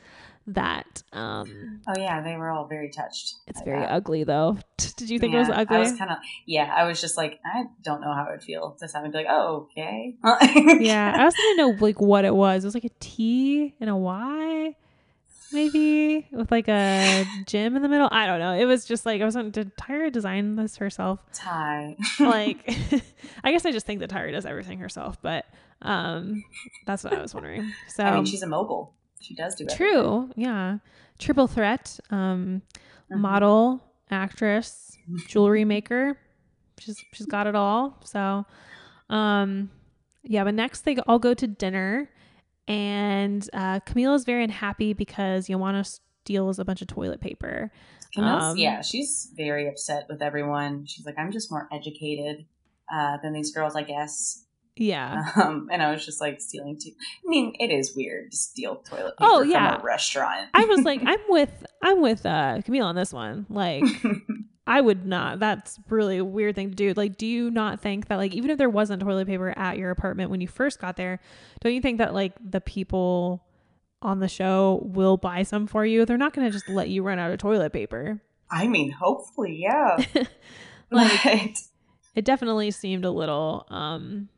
that um Oh yeah, they were all very touched. it's very that. ugly though. Did you think it was ugly? I was kind of yeah. I was just like, I don't know how it would feel to be like, oh okay. yeah, I also didn't know like what it was. It was like a T and a Y, maybe with like a gym in the middle. I don't know. It was just like I wasn't. Did Tyra design this herself? tie. Like, I guess I just think that Tyra does everything herself, but um, that's what I was wondering. So I mean, she's a mogul. She does do true, yeah. Triple threat, um, Mhm. model, actress, jewelry maker. She's she's got it all. So, um, yeah. But next they all go to dinner, and uh, Camille is very unhappy because Joanna steals a bunch of toilet paper. Um, yeah, she's very upset with everyone. She's like, I'm just more educated uh, than these girls, I guess. Yeah. Um, and I was just like stealing too. I mean, it is weird to steal toilet paper Oh, from yeah. a restaurant. I was like, I'm with I'm with uh Camille on this one. Like I would not. That's really a weird thing to do. Like, do you not think that like even if there wasn't toilet paper at your apartment when you first got there, don't you think that like the people on the show will buy some for you? They're not gonna just let you run out of toilet paper. I mean, hopefully, yeah. Like But- it definitely seemed a little um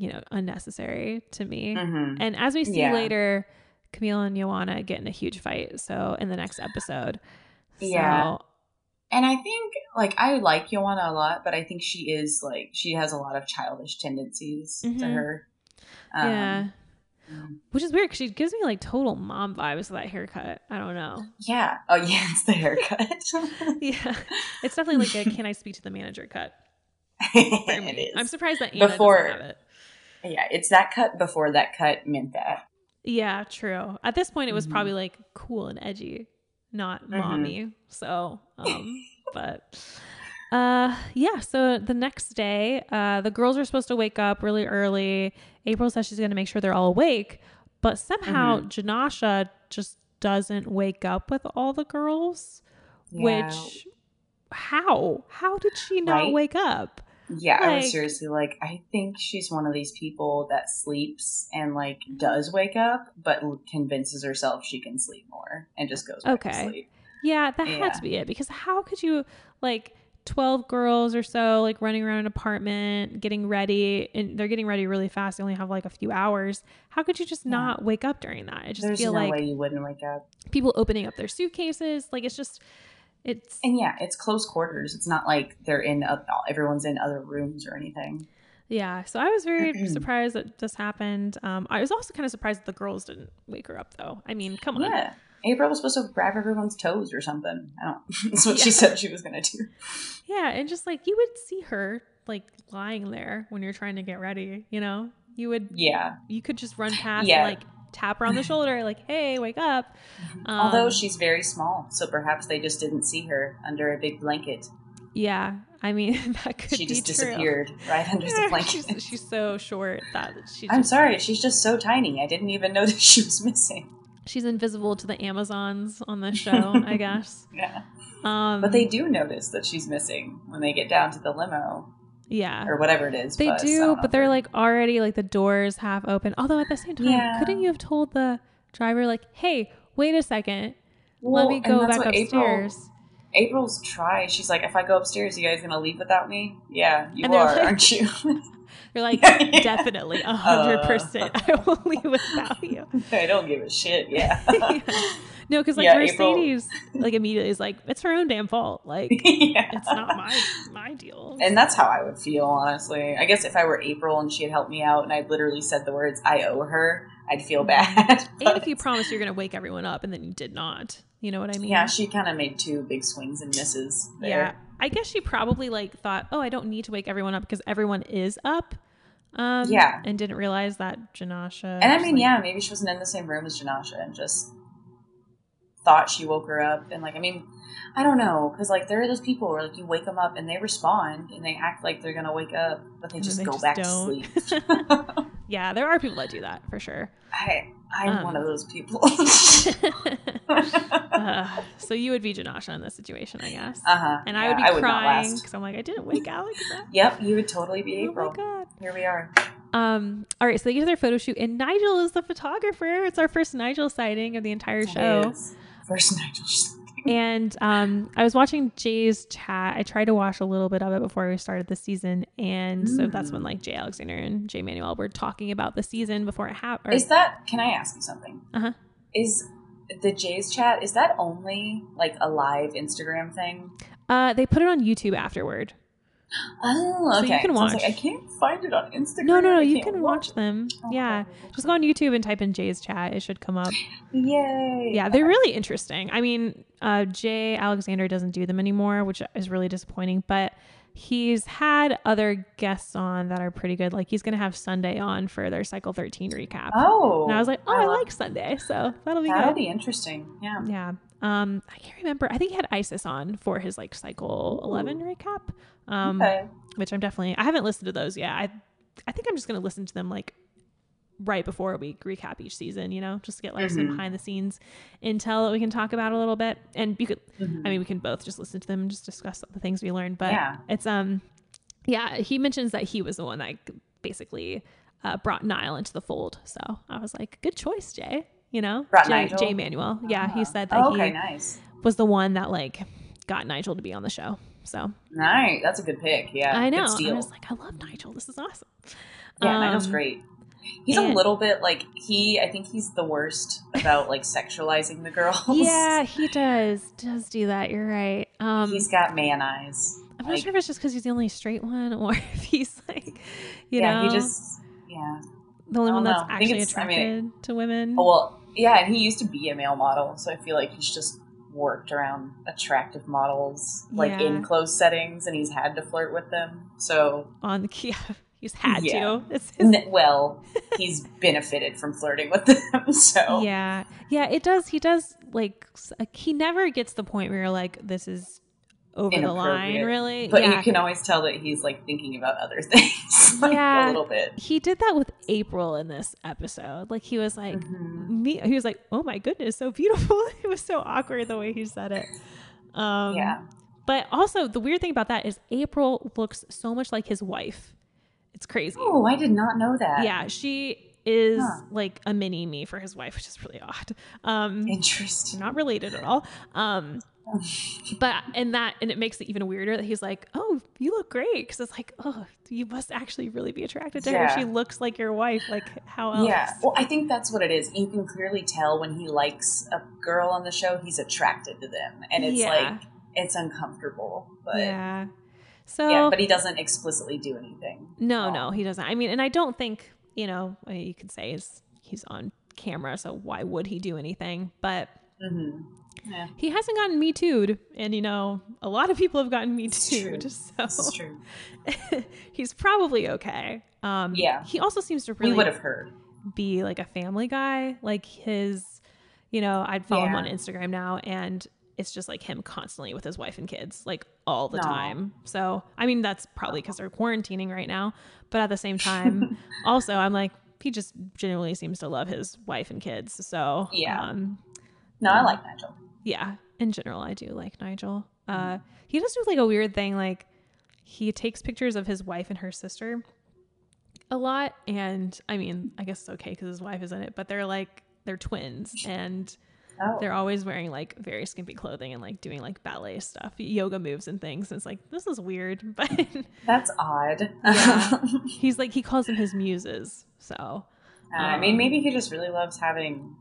you know, unnecessary to me. Mhm. And as we see Yeah. later, Camille and Joanna get in a huge fight. So in the next episode. So, Yeah. And I think, like, I like Joanna a lot, but I think she is, like, she has a lot of childish tendencies to Mhm. her. yeah. mm. Which is weird because she gives me like total mom vibes with that haircut. I don't know. Yeah. Oh, yeah, it's the haircut. Yeah. It's definitely like a can I speak to the manager cut it is. I'm surprised that Anna Before- doesn't have it. Yeah, it's that cut before that cut meant that. Yeah, true. At this point, it was Mhm. probably like cool and edgy, not Mhm. mommy. So, um, but uh, yeah. So the next day, uh, the girls are supposed to wake up really early. April says she's going to make sure they're all awake, but somehow Mhm. Jenascia just doesn't wake up with all the girls. Yeah. Which, how? How did she not Right? wake up? Yeah, I was seriously like, I think she's one of these people that sleeps and like does wake up, but convinces herself she can sleep more and just goes back Okay. to sleep. Yeah, that had to be it because how could you like 12 girls or so like running around an apartment getting ready and they're getting ready really fast they only have like a few hours how could you just Yeah. not wake up during that i just There's feel no like way you wouldn't wake up. people opening up their suitcases like it's just it's And yeah, it's close quarters. It's not like they're in oth- everyone's in other rooms or anything. yeah so i was very surprised that this happened um i was also kind of surprised that the girls didn't wake her up though i mean come on Yeah. April was supposed to grab everyone's toes or something. I don't. That's what Yeah. she said she was gonna do. yeah and just like you would see her like lying there when you're trying to get ready you know you would Yeah. you could just run past Yeah. and like tap her on the shoulder, like, hey, wake up. Although Um, she's very small, so perhaps they just didn't see her under a big blanket. Yeah. I mean, that could She just true. disappeared right under the blanket. she's, she's so short that she I'm sorry, she's just so tiny. I didn't even know that she was missing. she's invisible to the Amazons on the show, I guess. Yeah. Um, But they do notice that she's missing when they get down to the limo yeah. or whatever it is. They bus. I do, but they're like already like the doors half open. Although at the same time, Yeah. couldn't you have told the driver like, "Hey, wait a second, Well, let me go back what April- upstairs." April's try. She's like, if I go upstairs, you guys gonna leave without me? Yeah, you And are, like- aren't you? You're like, Yeah. definitely, a hundred Uh. percent. I will leave without you. I don't give a shit. Yeah. No, because like Yeah, April- Mercedes, like immediately is like, it's her own damn fault. Like, yeah. it's not my my deal. And that's how I would feel, honestly. I guess if I were April and she had helped me out and I literally said the words "I owe her," I'd feel bad. Mm-hmm. and if you promise you're gonna wake everyone up and then you did not, you know what I mean? yeah, she kind of made two big swings and misses. There. Yeah. I guess she probably like thought, oh, I don't need to wake everyone up because everyone is up. Um, Yeah. And didn't realize that Jenascia. And I mean, like- yeah, maybe she wasn't in the same room as Jenascia and just thought she woke her up. And like, I mean, I don't know, because like there are those people where like you wake them up and they respond and they act like they're gonna wake up, but they And just they go just back don't. to sleep. Yeah, there are people that do that for sure. I I'm Um, one of those people. uh, so you would be Jenascia in this situation, I guess. uh-huh. and I would be not crying because I'm like, I didn't wake Alex up. Yep, you would totally be Oh my god. Here we are. Um. All right. So they get their photo shoot, and Nigel is the photographer. It's our first Nigel sighting of the entire show. First Nigel. And um, I was watching Jay's chat. I tried to watch a little bit of it before we started the season, and so that's when Mm. like Jay Alexander and Jay Manuel were talking about the season before it happened. Is that? Can I ask you something? Uh-huh. Is the Jay's chat? Is that only like a live Instagram thing? Uh, they put it on YouTube afterward. Oh, So you okay. can So I watch. like, I can't find it on Instagram. No, no, no. I You can watch them. Okay. Yeah, just go on YouTube and type in Jay's chat. It should come up. Yay! Yeah, they're really interesting. I mean, uh, Jay Alexander doesn't do them anymore, which is really disappointing. But he's had other guests on that are pretty good. Like he's gonna have Sundai on for their Cycle 13 recap. Oh, and I was like, oh, I, love- like Sundai, so that'll be That'll good. be interesting. Yeah. yeah. Um, I can't remember. I think he had Isis on for his like Cycle 11 recap. Um, okay. which I'm definitely I haven't listened to those yet. I I think I'm just gonna listen to them like right before we recap each season, you know, just to get like some Mhm. behind the scenes intel that we can talk about a little bit. And you could Mhm. I mean we can both just listen to them and just discuss the things we learned. But Yeah. it's um yeah, he mentions that he was the one that basically uh, brought Nile into the fold. So I was like, good choice, Jay. You know, Jay, Manuel. Yeah, he Ah. said that Oh, okay, he nice. was the one that like got Nigel to be on the show. So Nice. That's a good pick. Yeah. I know. I was like, I love Nigel. This is awesome. yeah, Nigel's Um, great. He's and- a little bit like he. I think he's the worst about like sexualizing the girls. Yeah, he does does do that. You're right. Um, he's got man eyes. I'm not sure if it's just because he's the only straight one, or if he's like, you yeah, know, he just yeah. the only one that's know. Actually it's- I attracted mean, to women. Oh, well, yeah, and he used to be a male model, so I feel like he's just worked around attractive models like Yeah. in closed settings, and he's had to flirt with them. So, on the yeah, he's had Yeah. to. His, n- well, he's benefited from flirting with them. So, yeah, yeah. It does. He does like like, he never gets the point where you're like, this is over the line, really. but yeah. you can always tell that he's like thinking about other things, like Yeah. a little bit. he did that with April in this episode. Like he was like, Mhm. me he was like oh my goodness so beautiful it was so awkward the way he said it um Yeah. but also the weird thing about that is april looks so much like his wife it's crazy Oh, I did not know that. yeah she is Huh. like a mini me for his wife which is really odd um Interesting. not related at all um but and that and it makes it even weirder that he's like oh you look great because it's like oh you must actually really be attracted to her she looks like your wife like how else Yeah. Well, I think that's what it is. You can clearly tell when he likes a girl on the show, he's attracted to them. And it's Yeah. like, it's uncomfortable. But yeah. So yeah but he doesn't explicitly do anything. No, no, he doesn't. I mean, and I don't think you know you could say is he's on camera, so why would he do anything? But hmm Yeah. he hasn't gotten me too'd, and you know a lot of people have gotten me It's true. too'd, This so he's probably okay. Um, Yeah. he also seems to really would have heard. be like a family guy. Like his, you know, I'd follow him on Instagram now, and it's just like him constantly with his wife and kids, like all the Aw. time. So, I mean, that's probably because they're quarantining right now. But at the same time, also, I'm like, he just genuinely seems to love his wife and kids. So, Yeah. um, No, I like Nigel. yeah, in general, I do like Nigel. Uh, he does do like a weird thing, like he takes pictures of his wife and her sister a lot, and I mean, I guess it's okay because his wife is in it, but they're like they're twins, and Oh. they're always wearing like very skimpy clothing and like doing like ballet stuff, yoga moves and things. And it's like this is weird, but That's odd. Yeah. he's like he calls them his muses, so I mean, maybe he just really loves having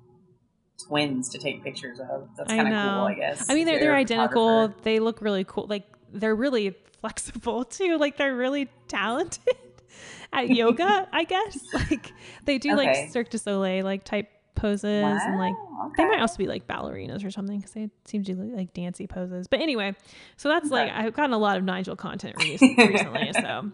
twins to take pictures of. That's kind of cool. I guess. I mean, they're they're identical. They look really cool. Like they're really flexible too. Like they're really talented at yoga. I guess like they do Okay. like Cirque du Soleil like type poses and like Wow, they might also be like ballerinas or something because they seem to do like dancey poses. But anyway, so that's like I've gotten a lot of Nigel content recently. so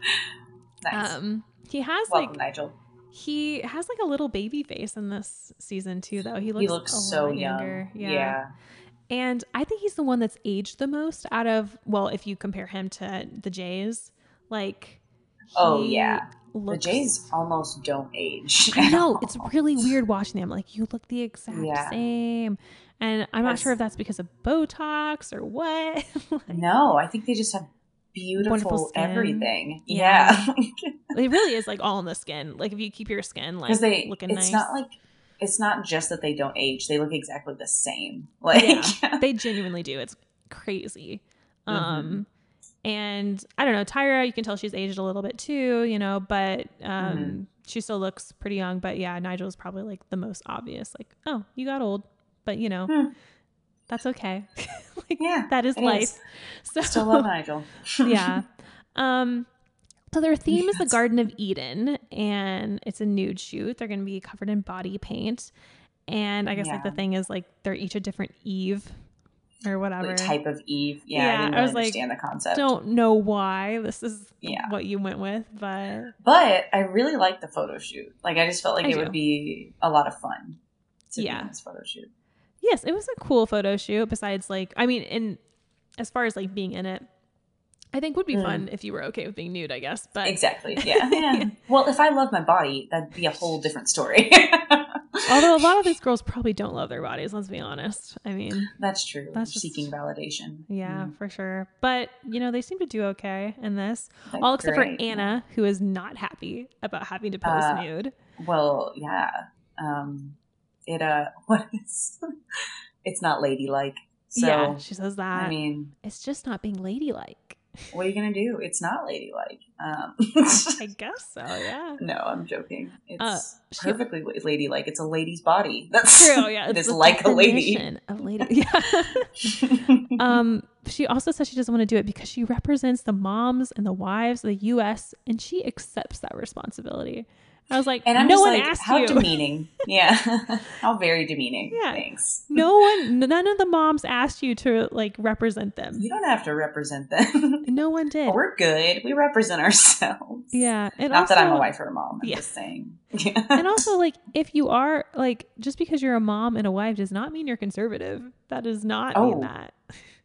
Nice. um, he has Welcome, like Nigel. He has like a little baby face in this season too. Though he looks He looks so lot young. younger. yeah. And I think he's the one that's aged the most out of well, if you compare him to the Jays, like Oh, yeah. looks. The Jays almost don't age. I know it's really weird watching them. Like you look the exact Yeah. same, and I'm not sure if that's because of Botox or what. Like, No, I think they just have beautiful Wonderful skin. everything. Yeah. Yeah. it really is like all in the skin. Like if you keep your skin like they looking it's nice, not like it's not just that they don't age, they look exactly the same. Like Yeah. they genuinely do. It's crazy. Mm-hmm. Um and I don't know, Tyra, you can tell she's aged a little bit too, you know, but um Mhm. she still looks pretty young. But yeah, Nigel's probably like the most obvious. Like, oh, you got old. But you know, Hmm. that's okay. Like Yeah, that is life. is. So Still love Nigel. yeah. Um so their theme is the Garden of Eden and it's a nude shoot. They're gonna be covered in body paint. And I guess like the thing is like they're each a different Eve or whatever. Like, type of Eve. Yeah, Yeah, I didn't I really was like, understand the concept. Don't know why this is Yeah. what you went with, but But I really liked the photo shoot. Like I just felt like I it do. would be a lot of fun to be Yeah. in this photo shoot. Yes, it was a cool photo shoot. Besides, like, I mean, in as far as like being in it, I think would be Mm. fun if you were okay with being nude, I guess. But Exactly. Yeah. yeah. Well, if I love my body, that'd be a whole different story. although a lot of these girls probably don't love their bodies, let's be honest. I mean, That's true. That's just- Seeking validation. yeah, Mm. for sure. But you know, they seem to do okay in this. That's All except great. for Anna, who is not happy about having to post Uh, nude. Well, yeah. Um, it uh, what is? It's not ladylike. So yeah, she says that. I mean, it's just not being ladylike. what are you gonna do? It's not ladylike. Um, I guess so. Yeah. no, I'm joking. It's Uh, she- perfectly la- ladylike. It's a lady's body. That's True. Yeah. it is the like a lady. Of lady. Yeah. um. She also says she doesn't want to do it because she represents the moms and the wives of the U.S. and she accepts that responsibility. I was like, and I'm no one like, asked how you. demeaning. Yeah, how very demeaning. Yeah. Thanks. no one, none of the moms asked you to like represent them. You don't have to represent them. No one did. We're good. We represent ourselves. yeah, and Not also, that I'm a wife or a mom. I'm Yeah. just saying. Yeah. And also, like, if you are like, just because you're a mom and a wife does not mean you're conservative. That does not mean Oh. that.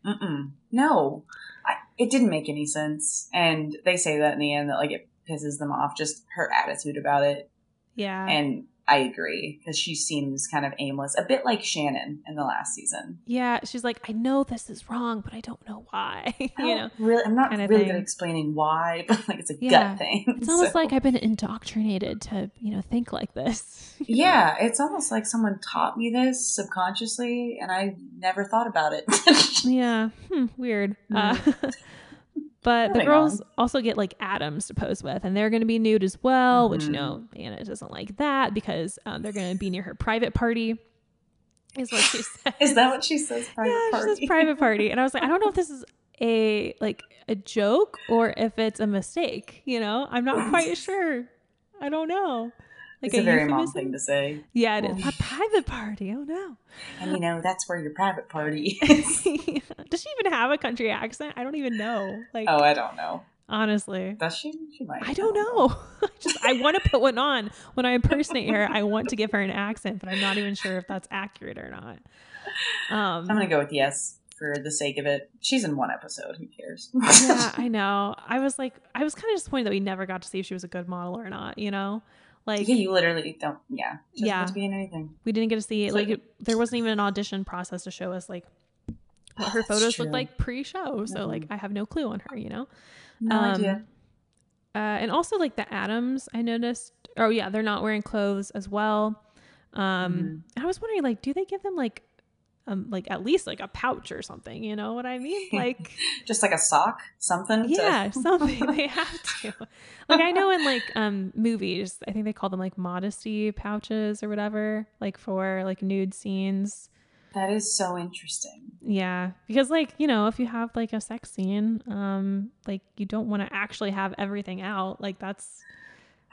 Mm-mm. No, I, it didn't make any sense. And they say that in the end that like it pisses them off, just her attitude about it. Yeah. And I agree because she seems kind of aimless, a bit like Shannon in the last season. yeah. She's like, I know this is wrong, but I don't know why. You know, really, I'm not really good at explaining why, but like it's a Yeah. gut thing. it's almost like I've been indoctrinated to, you know, think like this. yeah, it's almost like someone taught me this subconsciously, and I never thought about it. Yeah. Hmm, weird. Uh, but the girls on. also get like Adams to pose with, and they're going to be nude as well, which, you Mhm. know, Anna doesn't like that because um, they're going to be near her private party, is what she said. Is that what she says? Private yeah, party. she says private party. And I was like, I don't know if this is a like a joke or if it's a mistake, you know? I'm not quite sure. I don't know. Like it's a, very mom thing to say. Yeah, it is. A private party. Oh no. And you know, that's where your private party is. Does she even have a country accent? I don't even know. Like oh, I don't know. honestly. Does she? She might. I don't know. I just I want to put one on when I impersonate her. I want to give her an accent, but I'm not even sure if that's accurate or not. Um, I'm gonna go with yes for the sake of it. She's in one episode. Who cares? yeah, I know. I was like, I was kind of disappointed that we never got to see if she was a good model or not. You know, like you literally don't. Yeah. Yeah. to be in anything. we didn't get to see like like- it, there wasn't even an audition process to show us like what her photos looked like pre-show. So like, Mhm. I have no clue on her. You know. No Um, idea. Uh, and also like the Adams, I noticed. Oh yeah, they're not wearing clothes as well. Um, I was wondering, like, do they give them like, um, like at least like a pouch or something? You know what I mean? Like, Just like a sock, something. to- yeah, something they have to. Like I know in like um movies, I think they call them like modesty pouches or whatever, like for like nude scenes. that is so interesting. Yeah, because like you know, if you have like a sex scene, um, like you don't want to actually have everything out. Like that's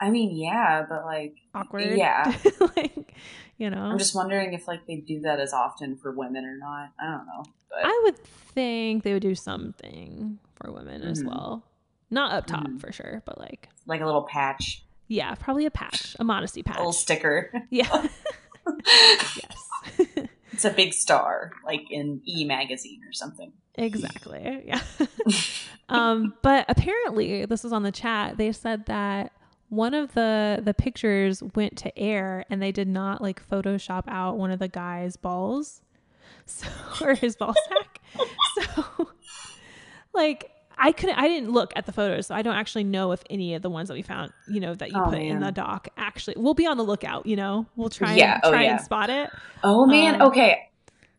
I mean, yeah, but like, awkward. Yeah. like you know, I'm just wondering if like they do that as often for women or not. I don't know. But I would think they would do something for women as Mhm. well. Not up top Mhm. for sure, but like like a little patch, yeah, probably a patch, a modesty patch, a little sticker. Yeah. yes. it's a big star, like in E magazine or something. exactly. Yeah. um, but apparently, this was on the chat. They said that one of the the pictures went to air and they did not like photoshop out one of the guy's balls. So or his ball sack. So like i couldn't i didn't look at the photos so i don't actually know if any of the ones that we found you know that you Oh, put in the doc actually we'll be on the lookout you know? We'll try Yeah, and oh, try yeah. and spot it. Oh man, Um, okay.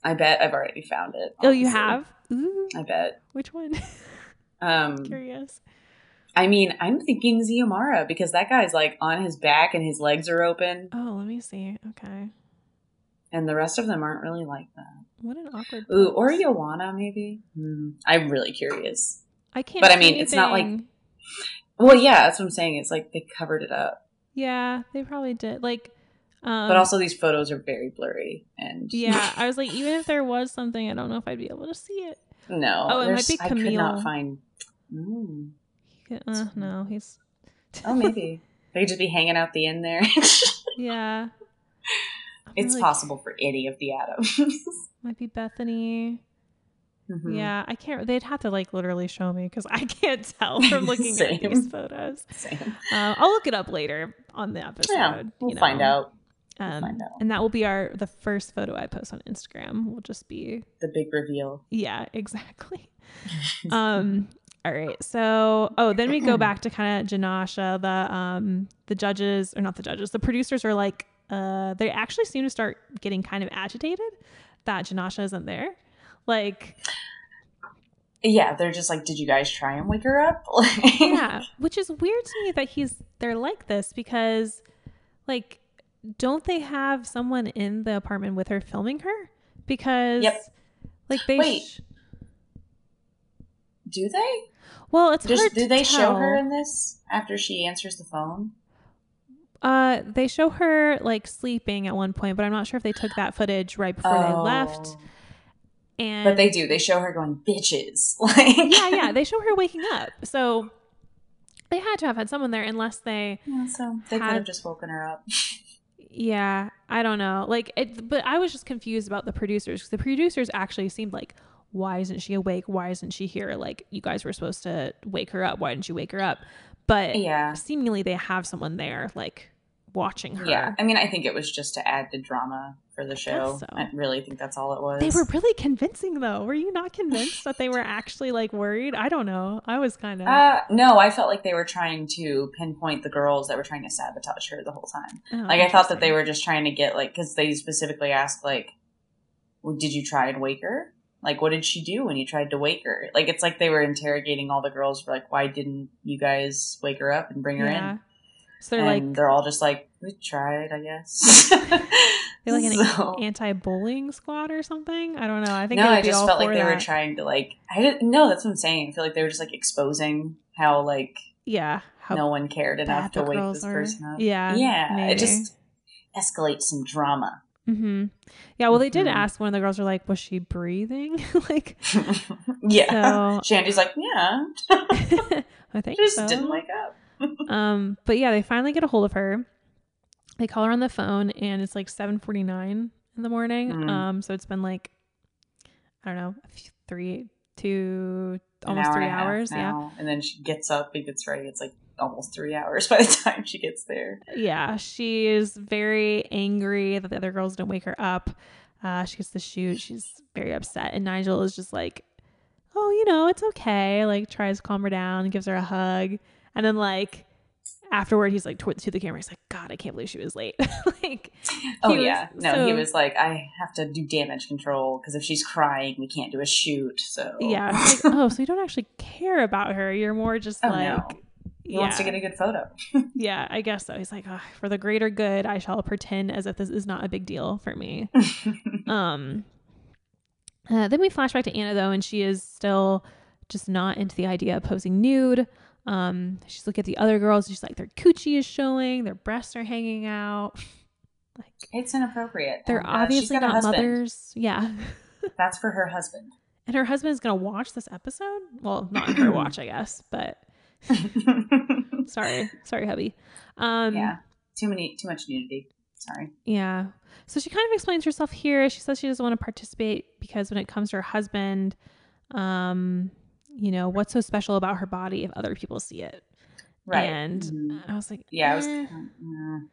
I bet I've already found it. oh you have? Ooh, I bet. which one? Um, curious I mean, I'm thinking Xiomara because that guy's like on his back and his legs are open, oh let me see okay and the rest of them aren't really like that. what an awkward Ooh, or. Joanna maybe. Hmm. I'm really curious. i can't but I mean, it's not like- Well, yeah, that's what I'm saying. It's like they covered it up, Yeah, they probably did. Like, um, but also these photos are very blurry and yeah, I was like, even if there was something, I don't know if I'd be able to see it. no. Oh, it might be I could not find. Mm. He could- Uh, no, he's Oh, maybe they could just be hanging out the end there. yeah. I'm it's like, possible for any of the Adams. Might be Bethany. Mhm. Yeah, I can't. They'd have to like literally show me because I can't tell from looking at Same. these photos. Same. Uh, I'll look it up later on the episode. Yeah, we'll you know. find out Um, find out. and that will be our the first photo I post on Instagram. Will just be the big reveal. Yeah, exactly. um all right. So, oh, then we go back to kind of Jenascia, the um the judges or not the judges, the producers are like uh they actually seem to start getting kind of agitated that Jenascia isn't there. Like, Yeah, they're just like, did you guys try and wake her up? yeah, which is weird to me that he's they're like this because like don't they have someone in the apartment with her filming her? Because Yep. like they Wait. sh- Do they? well, it's Does, hard do they show her in this after she answers the phone? Uh, they show her like sleeping at one point, but I'm not sure if they took that footage right before they left. Oh. And But they do. They show her going bitches. Like yeah, yeah, they show her waking up. So they had to have had someone there, unless they, Yeah, so they could have just woken her up. yeah, I don't know. Like it, but I was just confused about the producers because the producers actually seemed like, why isn't she awake? Why isn't she here? Like you guys were supposed to wake her up. Why didn't you wake her up? But Yeah. seemingly they have someone there, like watching her. Yeah. I mean, I think it was just to add the drama for the show. so. I really think that's all it was. They were really convincing though. Were you not convinced that they were actually like worried? I don't know. I was kind of Uh, no, I felt like they were trying to pinpoint the girls that were trying to sabotage her the whole time. Oh, Like I thought that they were just trying to get like because they specifically asked like, well, "Did you try and wake her? Like, what did she do when you tried to wake her?" Like it's like they were interrogating all the girls for like, "Why didn't you guys wake her up and bring her yeah. in?" So they're and like they're all just like, "We tried, I guess." they're like an So- anti-bullying squad or something. I don't know. I think no, I just felt like they were trying to like. I didn't. No, that's what I'm saying. I feel like they were just like exposing how like yeah. How no one cared enough to wake this are. person up. Yeah. yeah. maybe. It just escalates some drama. Hmm Yeah. Well, they did Mhm. ask one of the girls. Were like, was she breathing? like, yeah. so Shandi's like, yeah, I think just so. didn't wake up. um but yeah they finally get a hold of her they call her on the phone and it's like 7.49 in the morning Mm. um so it's been like i don't know a few, three two almost hour three and a half hours yeah. And then she gets up and gets ready. It's like almost three hours by the time she gets there. yeah she is very angry that the other girls didn't wake her up uh she gets the shoot she's very upset and nigel is just like oh you know it's okay like tries to calm her down gives her a hug and then like afterward he's like toward to the camera he's like god i can't believe she was late like Oh was- yeah, no, he was like, I have to do damage control because if she's crying, we can't do a shoot. So Yeah. Like, oh, so you don't actually care about her. You're more just Oh, like, no. He yeah, wants to get a good photo. yeah, I guess so. He's like, "Ugh, for the greater good, I shall pretend as if this is not a big deal for me. um, uh, then we flash back to Anna though, and she is still just not into the idea of posing nude. Um, she's looking at the other girls. She's like, their coochie is showing, their breasts are hanging out. like it's inappropriate. they're And, uh, obviously not mothers. Yeah. That's for her husband. And her husband's gonna watch this episode. Well, not her watch, I guess, but sorry, sorry, hubby. Um, yeah, too many, too much nudity. Sorry. yeah. So she kind of explains herself here. She says she doesn't want to participate because when it comes to her husband, um, you know, what's so special about her body if other people see it? Right. And Mhm. I was like, Yeah, I was. mm,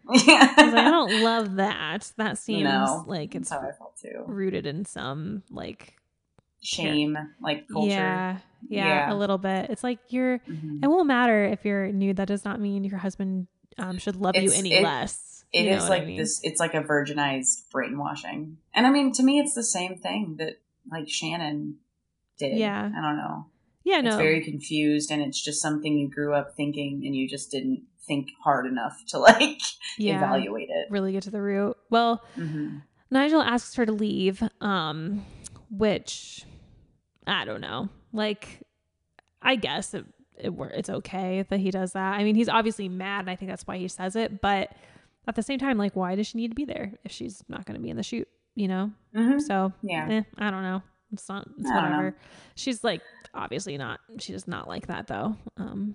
I was like, I don't love that. That seems No, like it's how I felt too. rooted in some like Shame, like culture. yeah, yeah, Yeah. a little bit. It's like you're. Mhm. It won't matter if you're nude. That does not mean your husband um, should love you any it- less. It You is like I mean? this. It's like a virginized brainwashing, and I mean, to me, it's the same thing that like Shannon did. Yeah. I don't know. Yeah, no. It's very confused, and it's just something you grew up thinking, and you just didn't think hard enough to like yeah, evaluate it. really get to the root. Well, hmm Nigel asks her to leave, um, which I don't know. Like, I guess it, it it's okay that he does that. I mean, he's obviously mad, and I think that's why he says it. But at the same time, like, why does she need to be there if she's not going to be in the shoot? You know. hmm So Yeah. eh, I don't know. It's not. It's I don't know. whatever. She's like obviously not. She does not like that though. Um,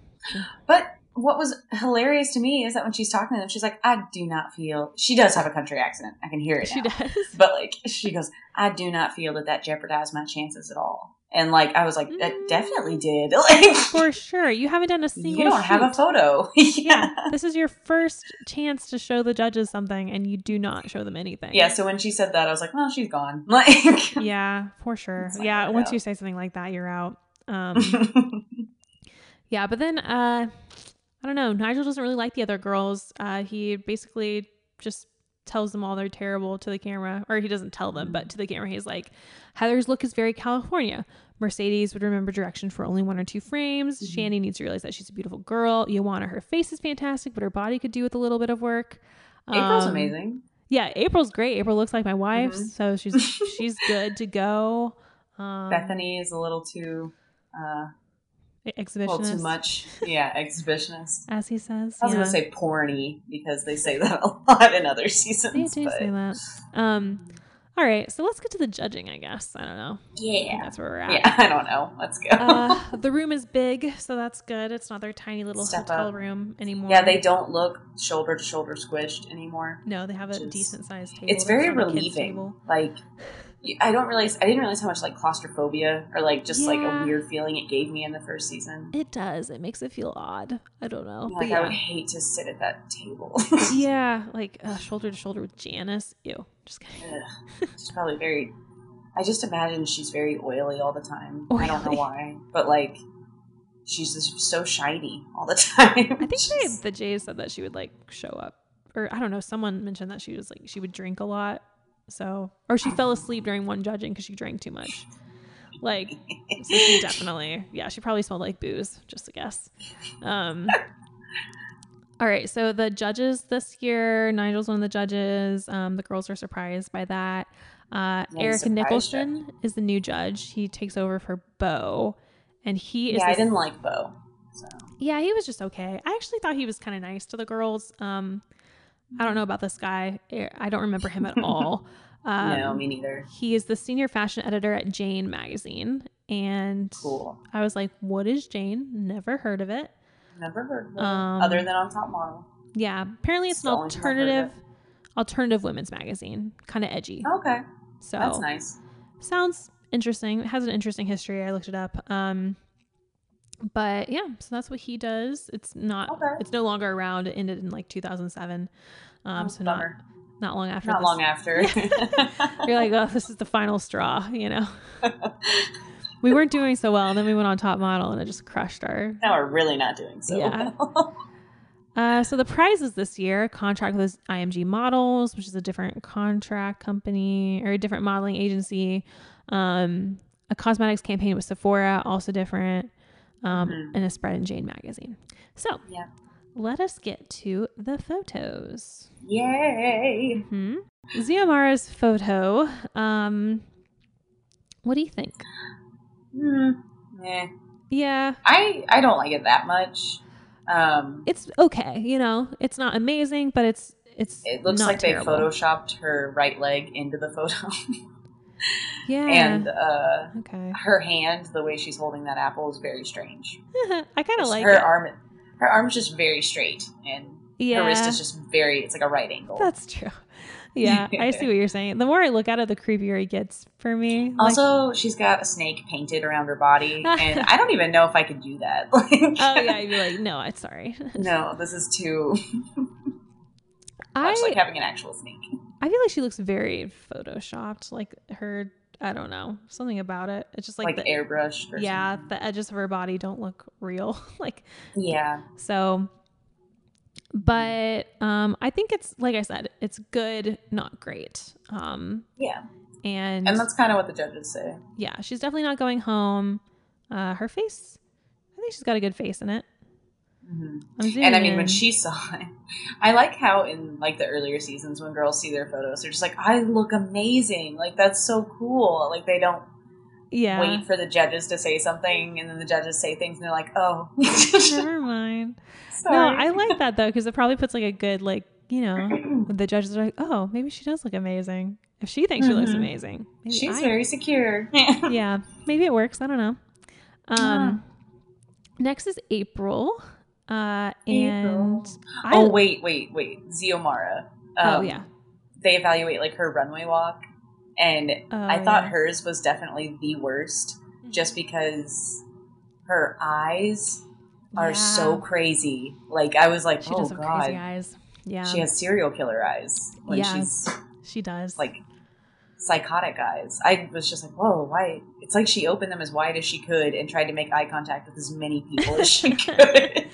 But what was hilarious to me is that when she's talking to them, she's like, "I do not feel." She does have a country accent. I can hear it. she now. does. But like, she goes, "I do not feel that that jeopardized my chances at all." And like, I was like, "That Mm. definitely did." Like, For sure. You haven't done a single. you don't have a photo. Yeah. yeah. This is your first chance to show the judges something, and you do not show them anything. Yeah. So when she said that, I was like, "Well, she's gone." Like, Yeah, for sure. Yeah, once out. you say something like that, you're out. Um, yeah, but then uh, I don't know. Nigel doesn't really like the other girls. Uh, he basically just tells them all they're terrible to the camera, or he doesn't tell them, but to the camera, he's like, Heather's look is very California. Mercedes would remember direction for only one or two frames. Mhm. Shandi needs to realize that she's a beautiful girl. Yoanna, her face is fantastic, but her body could do with a little bit of work. April's Um, amazing. Yeah, April's great. April looks like my wife, Mhm. so she's she's good to go. Um, Bethany is a little too, uh, exhibitionist, little too much. Yeah, exhibitionist. as he says. I was yeah. gonna say porny because they say that a lot in other seasons. They do but say that. Um, all right, so let's get to the judging. I guess I don't know. Yeah, that's where we're at. yeah. I don't know. Let's go. Uh, the room is big, so that's good. It's not their tiny little Step hotel up. room anymore. yeah, they don't look shoulder to shoulder squished anymore. No, they have a decent sized table. It's very relieving. table. Like, I don't realize. I didn't realize how much like claustrophobia or like just like a weird feeling it gave me in the first season. It does. It makes it feel odd. I don't know. Like but I would hate to sit at that table. yeah, like uh, shoulder to shoulder with Janice. Ew. Just kidding. Ugh. She's probably very. I just imagine she's very oily all the time. I don't know why, but like, she's just so shiny all the time. I think they, the Jays said that she would like show up, or I don't know. Someone mentioned that she was like she would drink a lot, so or she fell asleep during one judging because she drank too much. Like, so she definitely, yeah, she probably smelled like booze. Just a guess. Um. All right, so the judges this year, Nigel's one of the judges. Um, the girls are surprised by that. Uh, surprised Nicholson is the new judge. He takes over for Bo, and he is. yeah, I didn't like Bo. So. yeah, he was just okay. I actually thought he was kind of nice to the girls. Um, I don't know about this guy. Eh, I don't remember him at all. Um, no, me neither. he is the senior fashion editor at Jane magazine, and Cool. I was like, "What is Jane?" Never heard of it. Never heard of it, Um, other than on Top Model. Yeah, apparently it's It's an the only time I've heard of alternative, alternative women's magazine, kind of edgy. Okay, so that's nice. sounds interesting. It has an interesting history. I looked it up. Um, but yeah, so that's what he does. It's not. Okay. It's no longer around. It ended in like 2007. Um, so not not long after. Not this. long after. You're like, oh, this is the final straw. You know, we weren't doing so well, and then we went on Top Model, and it just crushed our. now we're really not doing so Yeah. well. Uh, so the prizes this year: contract with IMG Models, which is a different contract company or a different modeling agency. Um, a cosmetics campaign with Sephora, also different, um, Mhm. and a spread in Jane magazine. So Yeah. let us get to the photos. Yay! Hmm. Xiomara's photo. Um, what do you think? Hmm. Eh. Yeah, I I don't like it that much. Um, it's okay. You know, it's not amazing, but it's it's. it looks like terrible. they photoshopped her right leg into the photo, Yeah. and uh, okay. her hand, the way she's holding that apple, is very strange. I kind of like her it. arm. Her arm's just very straight, and yeah. her wrist is just very. It's like a right angle. That's true. yeah, I see what you're saying. The more I look at it, the creepier it gets for me. Like- Also, she's got a snake painted around her body, and I don't even know if I could do that. Like, oh yeah, I'd be like, no, I'm sorry. no, this is too I much like having an actual snake. I feel like she looks very photoshopped. Like her, I don't know, something about it. It's just like, Like, the, airbrushed. Or yeah, something. the edges of her body don't look real. like yeah, so. But um, I think it's like I said, it's good, not great. Um, yeah, and, and that's kind of what the judges say. yeah, she's definitely not going home. Uh, her face, I think she's got a good face in it. Hmm And I mean, when she saw it, I like how in like the earlier seasons when girls see their photos, they're just like, "I look amazing! Like that's so cool!" Like they don't yeah, wait for the judges to say something, and then the judges say things, and they're like, "Oh, never mind. sorry." No, I like that though because it probably puts like a good like you know the judges are like, oh, maybe she does look amazing. If she thinks she looks Mhm. amazing, maybe She's I- very secure. yeah, maybe it works. I don't know. Um, next is April, uh, and I, oh wait, wait, wait, Xiomara. oh Um, yeah, They evaluate like her runway walk, and Oh, I thought yeah. hers was definitely the worst, just because her eyes are Yeah. so crazy. Like I was like, She oh god, crazy eyes. Yeah, she has serial killer eyes when Yeah. she's she does. like psychotic eyes. I was just like, whoa, why? It's like she opened them as wide as she could and tried to make eye contact with as many people as she could.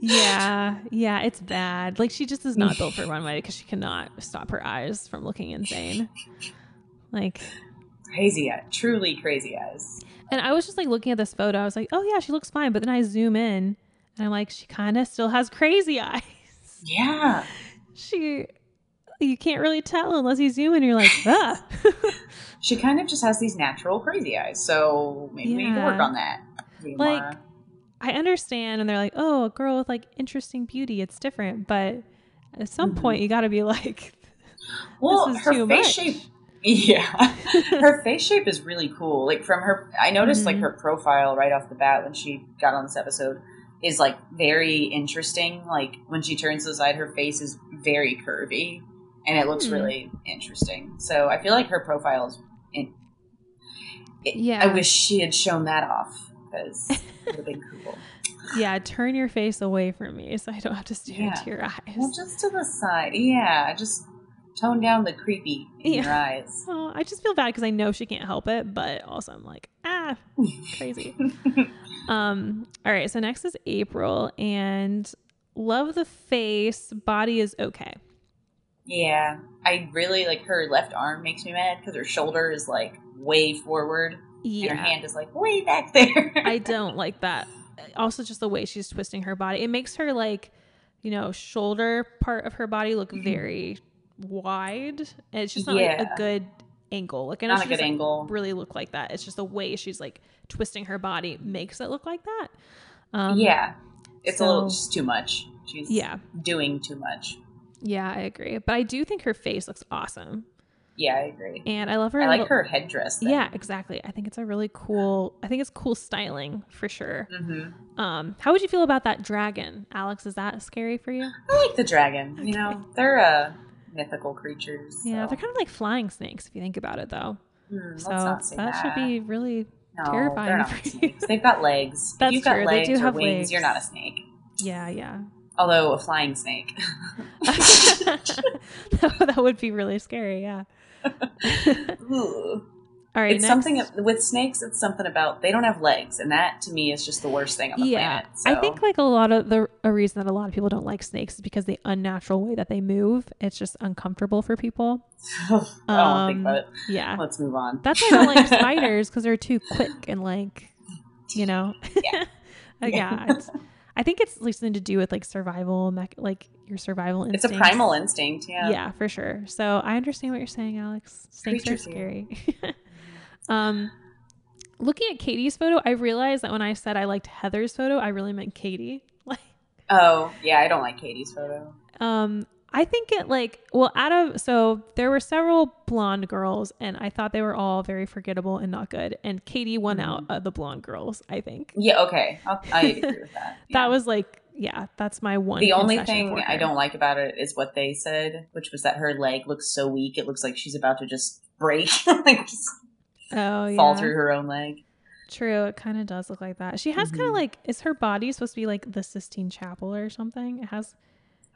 yeah, yeah, it's bad. Like she just is not built for runway because she cannot stop her eyes from looking insane. Like, crazy eye, truly crazy eyes. and I was just like looking at this photo. I was like, oh yeah, she looks fine. But then I zoom in, and I'm like, she kind of still has crazy eyes. Yeah. She, you can't really tell unless you zoom in. You're like, ah. She kind of just has these natural crazy eyes, so maybe we need to work on that. Like. I understand, and they're like, oh, a girl with like interesting beauty, it's different. But at some Mhm. point, you got to be like, well, this is her too face much. shape. Yeah, her face shape is really cool. Like from her, I noticed like Mhm. her profile right off the bat when she got on this episode is like very interesting. Like when she turns to the side, her face is very curvy, and it looks Hmm. really interesting. So I feel like her profile is. In, it- Yeah. I wish she had shown that off because it would have been cool. yeah, turn your face away from me so I don't have to stare Yeah. into your eyes. Well, just to the side. Yeah, just tone down the creepy in Yeah. your eyes. Oh, I just feel bad because I know she can't help it, but also I'm like, ah, crazy. um, all right, so next is April and love the face, body is okay. Yeah, I really like her left arm makes me mad because her shoulder is like way forward and her hand is like way back there. I don't like that. Also, just the way she's twisting her body. It makes her like, you know, shoulder part of her body look Mhm. very wide. And it's just not like a good angle. Like, I know Not a good angle. really look like that. It's just the way she's like twisting her body makes it look like that. Um, yeah, it's a little just too much. She's Yeah. doing too much. Yeah, I agree. But I do think her face looks awesome. Yeah, I agree. And I love her. I like her headdress. Yeah, exactly. I think it's a really cool. I think it's cool styling for sure. hmm Um, how would you feel about that dragon, Alex? Is that scary for you? I like the dragon. You know, they're uh, mythical creatures. Yeah, they're kind of like flying snakes if you think about it, though. Let's so not say that, should be really No, terrifying They're not for you. snakes. They've got legs. That's if you've got true, they do have wings, legs. you're not a snake. yeah, yeah. Although a flying snake. that, would be really scary. Yeah. Ooh. All right. it's next- something with snakes. It's something about they don't have legs, and that to me is just the worst thing on the yeah, planet. I think like a lot of the a reason that a lot of people don't like snakes is because the unnatural way that they move. It's just uncomfortable for people. I don't think Um, about it. Yeah, Let's move on. that's why I don't like spiders because they're too quick and like, you know, Yeah. Uh, yeah. I think it's least something to do with like survival, mech- like your survival instinct. It's a primal instinct. Yeah. Yeah, for sure. So I understand what you're saying, Alex. Snakes Creature are scary. um, looking at Catie's photo, I realized that when I said I liked Heather's photo, I really meant Catie. Like, Oh, yeah. I don't like Catie's photo. um, I think it like well, out of so there were several blonde girls, and I thought they were all very forgettable and not good. And Catie won Mhm. out of the blonde girls. I think Yeah. Okay. I'll, I agree with that. Yeah. that was like yeah, that's my one. The only thing I don't like about it is what they said, which was that her leg looks so weak. It looks like she's about to just break, like just oh yeah, fall through her own leg. True, it kind of does look like that. She has kind of like is her body supposed to be like the Sistine Chapel or something? It has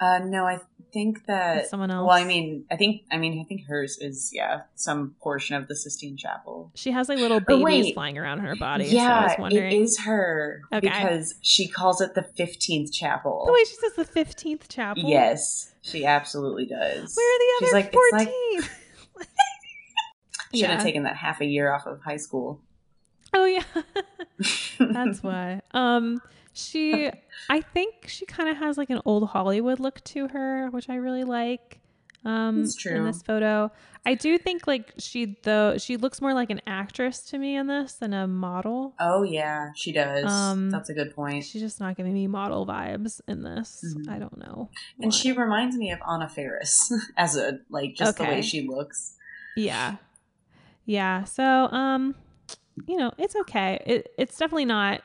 Uh, no, I think that. it's someone else. Well, I mean, I think, I mean, I think hers is yeah some portion of the Sistine Chapel. she has like little babies wait. flying around her body. so I yeah, was it is her Okay. because she calls it the fifteenth chapel. the way she says the fifteenth chapel. Yes, she absolutely does. Where are the She's other like, it's like- fourteen? Should have taken that half a year off of high school. oh yeah, that's why. Um, she, I think she kind of has like an old Hollywood look to her, which I really like. Um, That's in this photo, I do think like she though she looks more like an actress to me in this than a model. Oh yeah, she does. Um, That's a good point. She's just not giving me model vibes in this. Mhm. I don't know. And she reminds me of Anna Faris as a like just the way she looks. Yeah. Yeah. So, um, you know, it's okay. It it's definitely not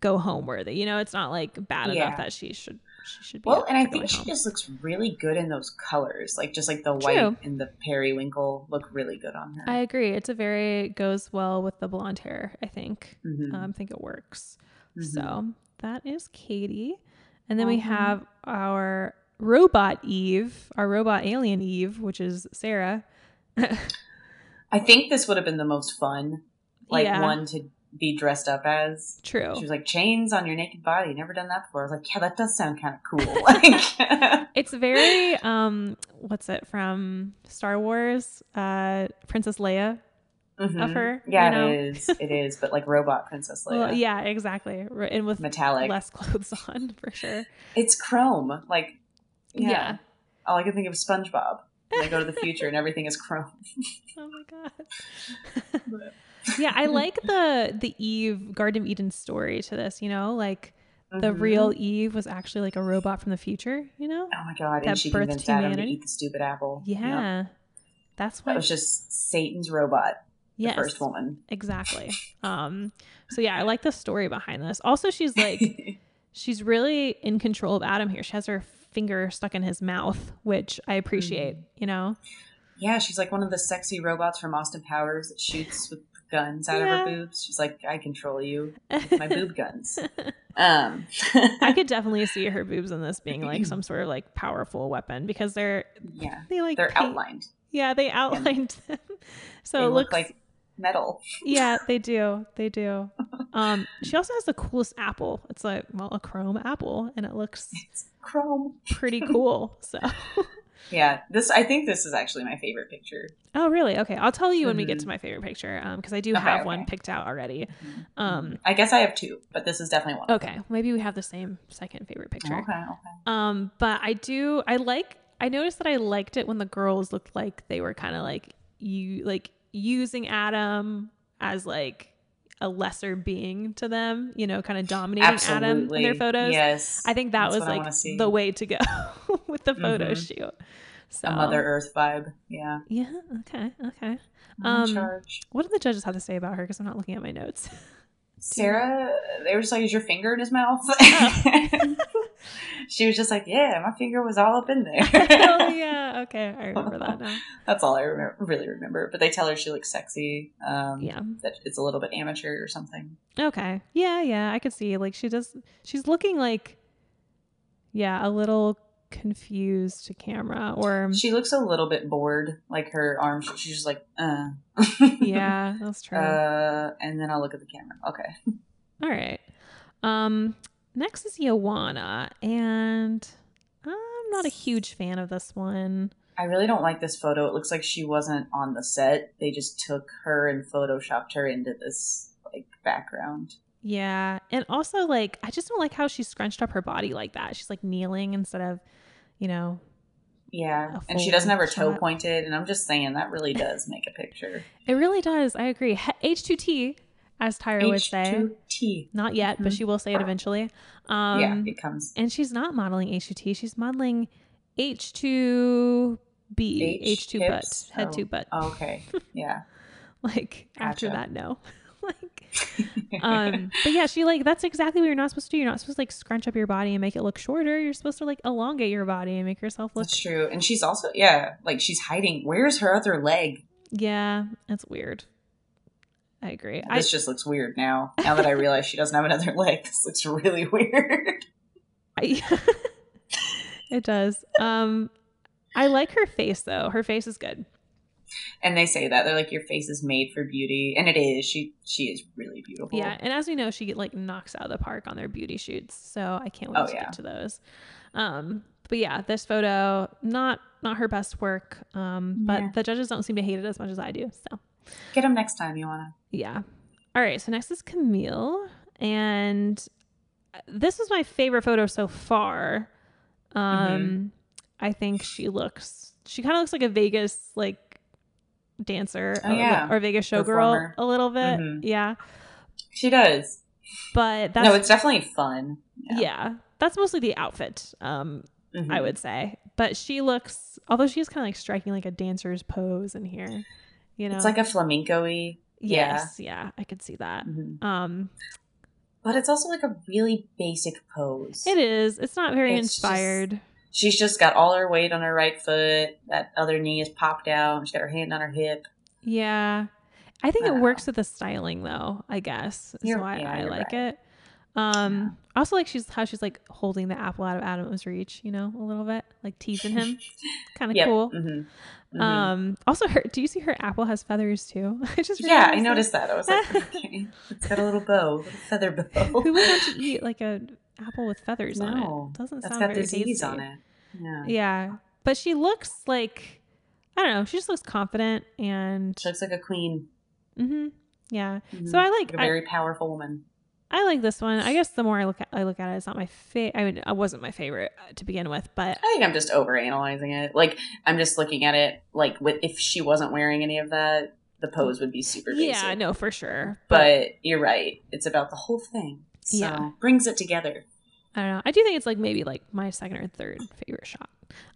go home worthy. You know, it's not like bad Yeah. enough that she should she should be. Well, and I think she home. just looks really good in those colors. Like just like the white and the periwinkle look really good on her. I agree. It's a very goes well with the blonde hair. I think. Mhm. Um, I think it works. Mhm. So that is Catie, and then we Mhm. have our robot Eve, our robot alien Eve, which is Sara. I think this would have been the most fun, like Yeah. one to be dressed up as. True. She was like chains on your naked body. Never done that before. I was like, yeah, that does sound kind of cool. Like, It's very um what's it from Star Wars? Uh Princess Leia. mhm. her, Yeah, you know? it is. It is. But like robot Princess Leia, Well, yeah, exactly. And with metallic. less clothes on for sure. It's chrome. Like, yeah. Yeah. All I can think of is SpongeBob. They go to the future and everything is chrome. Oh my god. Yeah, I like the the Eve Garden of Eden story to this, you know? Like the Mhm. real Eve was actually like a robot from the future, you know? Oh my god! that And she birthed convinced Adam to eat the stupid apple. Yeah. That's That why was just Satan's robot, yes, the first woman. exactly. Um so yeah, I like the story behind this. Also she's like she's really in control of Adam here. She has her finger stuck in his mouth, which I appreciate, Mm-hmm. you know? yeah, she's like one of the sexy robots from Austin Powers that shoots with guns out Yeah. of her boobs. She's like, I control you with my boob guns. Um, I could definitely see her boobs in this being like some sort of like powerful weapon because they're yeah, they like they're paint- outlined. Yeah, they outlined them. So they it look looks like metal. Yeah, they do. They do. Um she also has the coolest apple. It's like, well, a chrome apple and it looks It's chrome. pretty cool. So Yeah, this. I think this is actually my favorite picture. Oh, really? Okay. I'll tell you when we get Mhm. to my favorite picture um because I do Okay, have okay. one picked out already. Um I guess I have two, but this is definitely one. okay, maybe we have the same second favorite picture. Okay. Okay. Um, but I do I like I noticed that I liked it when the girls looked like they were kind of like you like using Adam as like a lesser being to them, you know, kind of dominating Adam in their photos. Yes. I think that That's was like the way to go with the photo Mhm. shoot. So a Mother Earth vibe. Yeah. Yeah, okay, okay. Um, charge. What did the judges have to say about her? Because I'm not looking at my notes. Sara, they were just like, "Is your finger in his mouth?" Oh. she was just like, "Yeah, my finger was all up in there." oh yeah, okay, I remember that now. That's all I remember, really remember. But they tell her she looks sexy. Um, Yeah. that it's a little bit amateur or something. Okay. Yeah, yeah, I could see like she does she's looking like yeah, a little confused to camera or She looks a little bit bored. Like her arms, she's just like, "Uh." yeah, that's true. Uh, and then I'll look at the camera. Okay. All right. Um next is Yoanna and I'm not a huge fan of this one. I really don't like this photo. It looks like she wasn't on the set. They just took her and photoshopped her into this like background. Yeah. And also like I just don't like how she scrunched up her body like that. She's like kneeling instead of, you know, Yeah, and she doesn't have her toe pointed, and I'm just saying that really does make a picture. it really does. I agree. H2T as Tyra would say. H2T. Not yet, but Mhm. she will say it eventually. Um yeah, it comes. and she's not modeling H2T. She's modeling H2B, H H2 butt, head Oh. to butt. Oh, okay. Yeah. Like after that, no. like um, but yeah, she like that's exactly what you're not supposed to do. You're not supposed to like scrunch up your body and make it look shorter. You're supposed to like elongate your body and make yourself look. That's true. And she's also yeah, like she's hiding. Where's her other leg? Yeah, that's weird. I agree. I, This just looks weird now. Now that I realize she doesn't have another leg, this looks really weird. I it does. Um, I like her face though. Her face is good. And they say that they're like your face is made for beauty, and it is. She she is really beautiful. Yeah, and as we know, she like knocks out of the park on their beauty shoots. So I can't wait Oh, to yeah. get to those. Um, but yeah, this photo not not her best work. Um, but Yeah. the judges don't seem to hate it as much as I do. So Get them next time you wanna. yeah. All right, so next is Camille, and this was my favorite photo so far. Um, Mm-hmm. I think she looks. She kind of looks like a Vegas like dancer Oh, or, yeah. or Vegas showgirl a little bit. Mhm. Yeah, She does. but that's no, it's definitely fun. yeah. that's mostly the outfit. Um, Mhm. I would say, but she looks. Although she's kind of like striking like a dancer's pose in here. You know, It's like a flamenco-y, yeah. yes, yeah, I could see that. Mhm. Um, but it's also like a really basic pose. It is. It's not very It's just- inspired. She's just got all her weight on her right foot. That other knee is popped out. She's got her hand on her hip. yeah. I think it works with the styling though, I guess. Is You're- why yeah, I like right. it. Um I also like she's how she's like holding the apple out of Adam's reach, you know, a little bit, like teasing him. kind of Yep. cool. Mhm. Mhm. Um also her do you see her apple has feathers too? I just yeah, I realized that. noticed that. I was like, okay, it's got a little bow, a little feather bow. Who would want to eat like a apple with feathers on No, it? Doesn't That's sound got very disease tasty. on it. Yeah. Yeah. But she looks like I don't know, she just looks confident and She looks like a queen. Mm-hmm. yeah. Mhm. So I like Like a I, very powerful woman. I like this one. I guess the more I look at I look at it, it's not my favorite. I mean, it wasn't my favorite uh, to begin with, but I think I'm just overanalyzing it. Like I'm just looking at it like with if she wasn't wearing any of that, the pose would be super basic. yeah, no, for sure. But you're right. It's about the whole thing. So Yeah. brings it together. I don't know. I do think it's like maybe like my second or third favorite shot.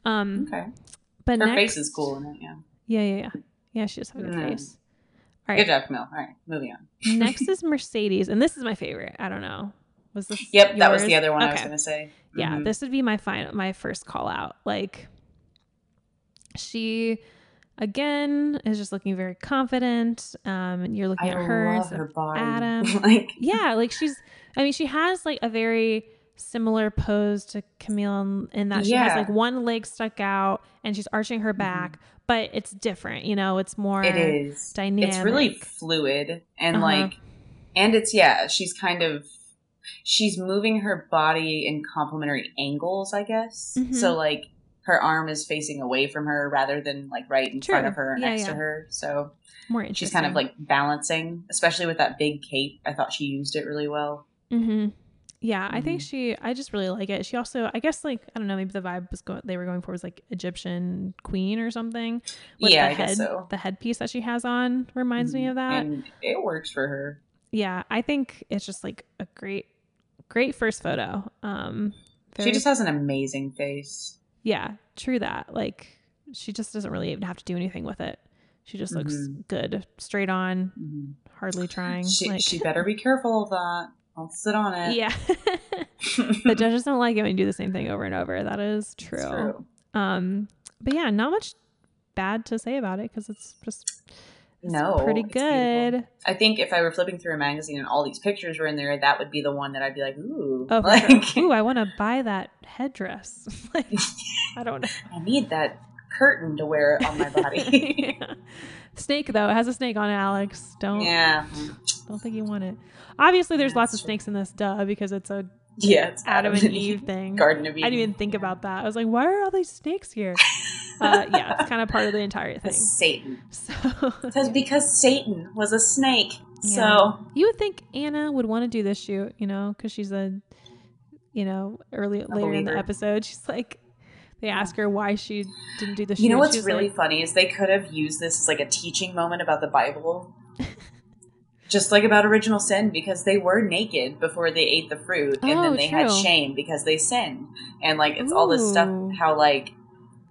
Um, Okay. but Her next, face is cool in it, yeah. Yeah, yeah, yeah. Yeah, she does have a good Mm. face. All Good job, Camille. All right, moving on. next is Mercedes, and this is my favorite. I don't know. Was this? Yep, that was the other one I was gonna say. yeah Mhm. this would be my final my first call out like she again is just looking very confident um and you're looking I at her love her body. Adam. like yeah like she's i mean she has like a very similar pose to camille in, that she has like one leg stuck out and she's arching her back but it's different you know it's more it is. dynamic It's really fluid and Uh-huh. like and it's yeah, she's kind of she's moving her body in complementary angles, I guess. Mhm. So like her arm is facing away from her rather than like right in front of her or Yeah, next yeah. to her. So more she's kind of like balancing, especially with that big cape. I thought she used it really well. hmm Yeah, I think Mhm. she. I just really like it. She also, I guess, like I don't know, maybe the vibe was going. They were going for was like Egyptian queen or something. Yeah, the I head, guess so. The headpiece that she has on reminds me Mhm. of that. And it works for her. yeah, I think it's just like a great, great first photo. Um, She just has an amazing face. yeah, true that. Like she just doesn't really even have to do anything with it. She just looks Mhm. good, straight on, Mhm. hardly trying. She, like, she better be careful of that. I'll sit on it. yeah. the judges don't like it when you do the same thing over and over. That is It's true. Um, but yeah, not much bad to say about it because it's just it's No, pretty good. I think if I were flipping through a magazine and all these pictures were in there, that would be the one that I'd be like, ooh, Oh, like sure. Ooh, I want to buy that headdress. like, I don't know. I need that curtain to wear on my body. Yeah. Snake though, it has a snake on it, Alex. Don't yeah, don't think you want it. Obviously, there's Yeah, lots of true. snakes in this, duh, because it's a yeah, it's Adam and Eve thing. Garden of Eden. I didn't even think about that. I was like, why are all these snakes here? uh, yeah, it's kind of part of the entire thing. Satan. So Because because Satan was a snake. Yeah. So you would think Anna would want to do this shoot, you know, because she's a, you know, early later in the episode, she's like, they ask her why she didn't do the shoot. you know what's really like, funny is they could have used this as like a teaching moment about the Bible. Just like about original sin, because they were naked before they ate the fruit, and Oh, then they had shame because they sinned, and like it's all this stuff. How like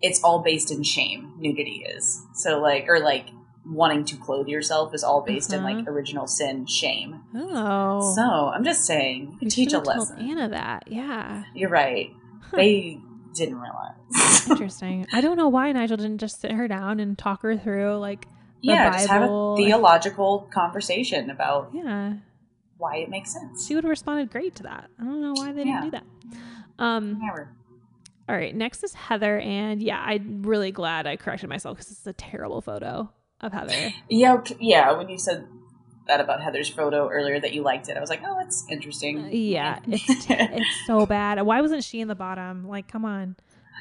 it's all based in shame. Nudity is so like, or like wanting to clothe yourself is all based in like Uh-huh. original sin, shame. Oh. So I'm just saying, you We teach a lesson. Anna that. Yeah. You're right. They didn't realize. Interesting. I don't know why Nigel didn't just sit her down and talk her through like yeah, just have a Bible. theological conversation about yeah. why it makes sense. She would have responded great to that. I don't know why they Yeah. didn't do that. Um Never. all right, next is Heather and yeah, I'm really glad I corrected myself cuz it's a terrible photo of Heather. Yeah, yeah. When you said that about Heather's photo earlier, that you liked it, I was like, oh, that's interesting. Uh, yeah, it's it's so bad. Why wasn't she in the bottom? Like, come on.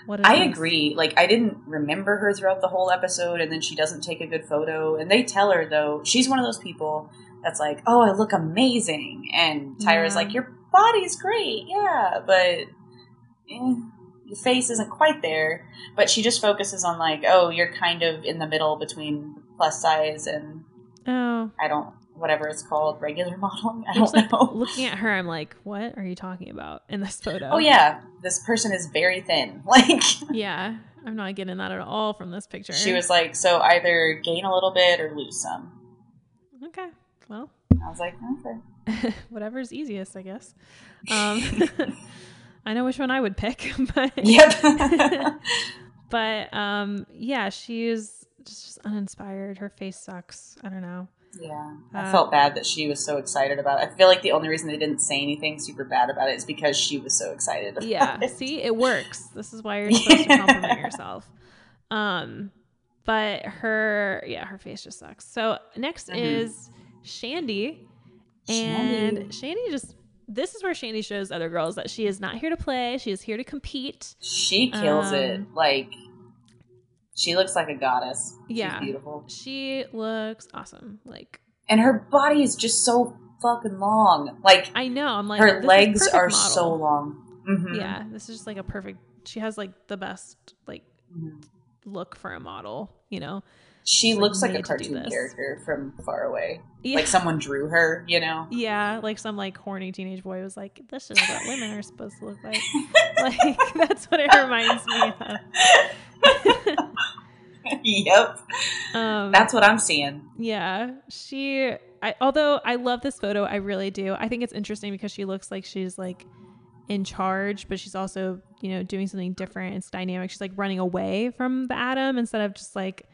What I agree. Like, I didn't remember her throughout the whole episode, and then she doesn't take a good photo. And they tell her though, she's one of those people that's like, "Oh, I look amazing," and Tyra's Yeah. like, "Your body's great, yeah, but eh, your face isn't quite there." But she just focuses on like, "Oh, you're kind of in the middle between plus size and Oh, I don't whatever it's called, regular modeling. I don't like, know." looking at her, I'm like, what are you talking about in this photo? Oh yeah, this person is very thin. Like Yeah, I'm not getting that at all from this picture. she was like, so either gain a little bit or lose some. okay. Well, I was like, okay. whatever's easiest, I guess. Um, I know which one I would pick, but Yep. but um, yeah, she's just, just uninspired. Her face sucks. I don't know. Yeah. I Uh, felt bad that she was so excited about it. I feel like the only reason they didn't say anything super bad about it is because she was so excited. About Yeah, it. see, it works. This is why you're supposed to compliment yourself. Um, but her, yeah, her face just sucks. So next Mhm. is Shandi, and Shandi just. This is where Shandi shows other girls that she is not here to play. She is here to compete. She kills it. Um, Like she looks like a goddess. Yeah. She's beautiful. She looks awesome. Like And her body is just so fucking long. Like I know. I'm like her legs are model. so long. Mhm. Yeah, this is just like a perfect. She has like the best like Mhm. look for a model. You know. She Like, looks like a made to do cartoon character from far away. Yeah. Like someone drew her, you know? Yeah, like some like horny teenage boy was like, "This is what women are supposed to look like." like that's what it reminds me of. yep. Um, That's what I'm seeing. yeah, she. I although I love this photo, I really do. I think it's interesting because she looks like she's like in charge, but she's also you know doing something different. It's dynamic. She's like running away from the Adam instead of just like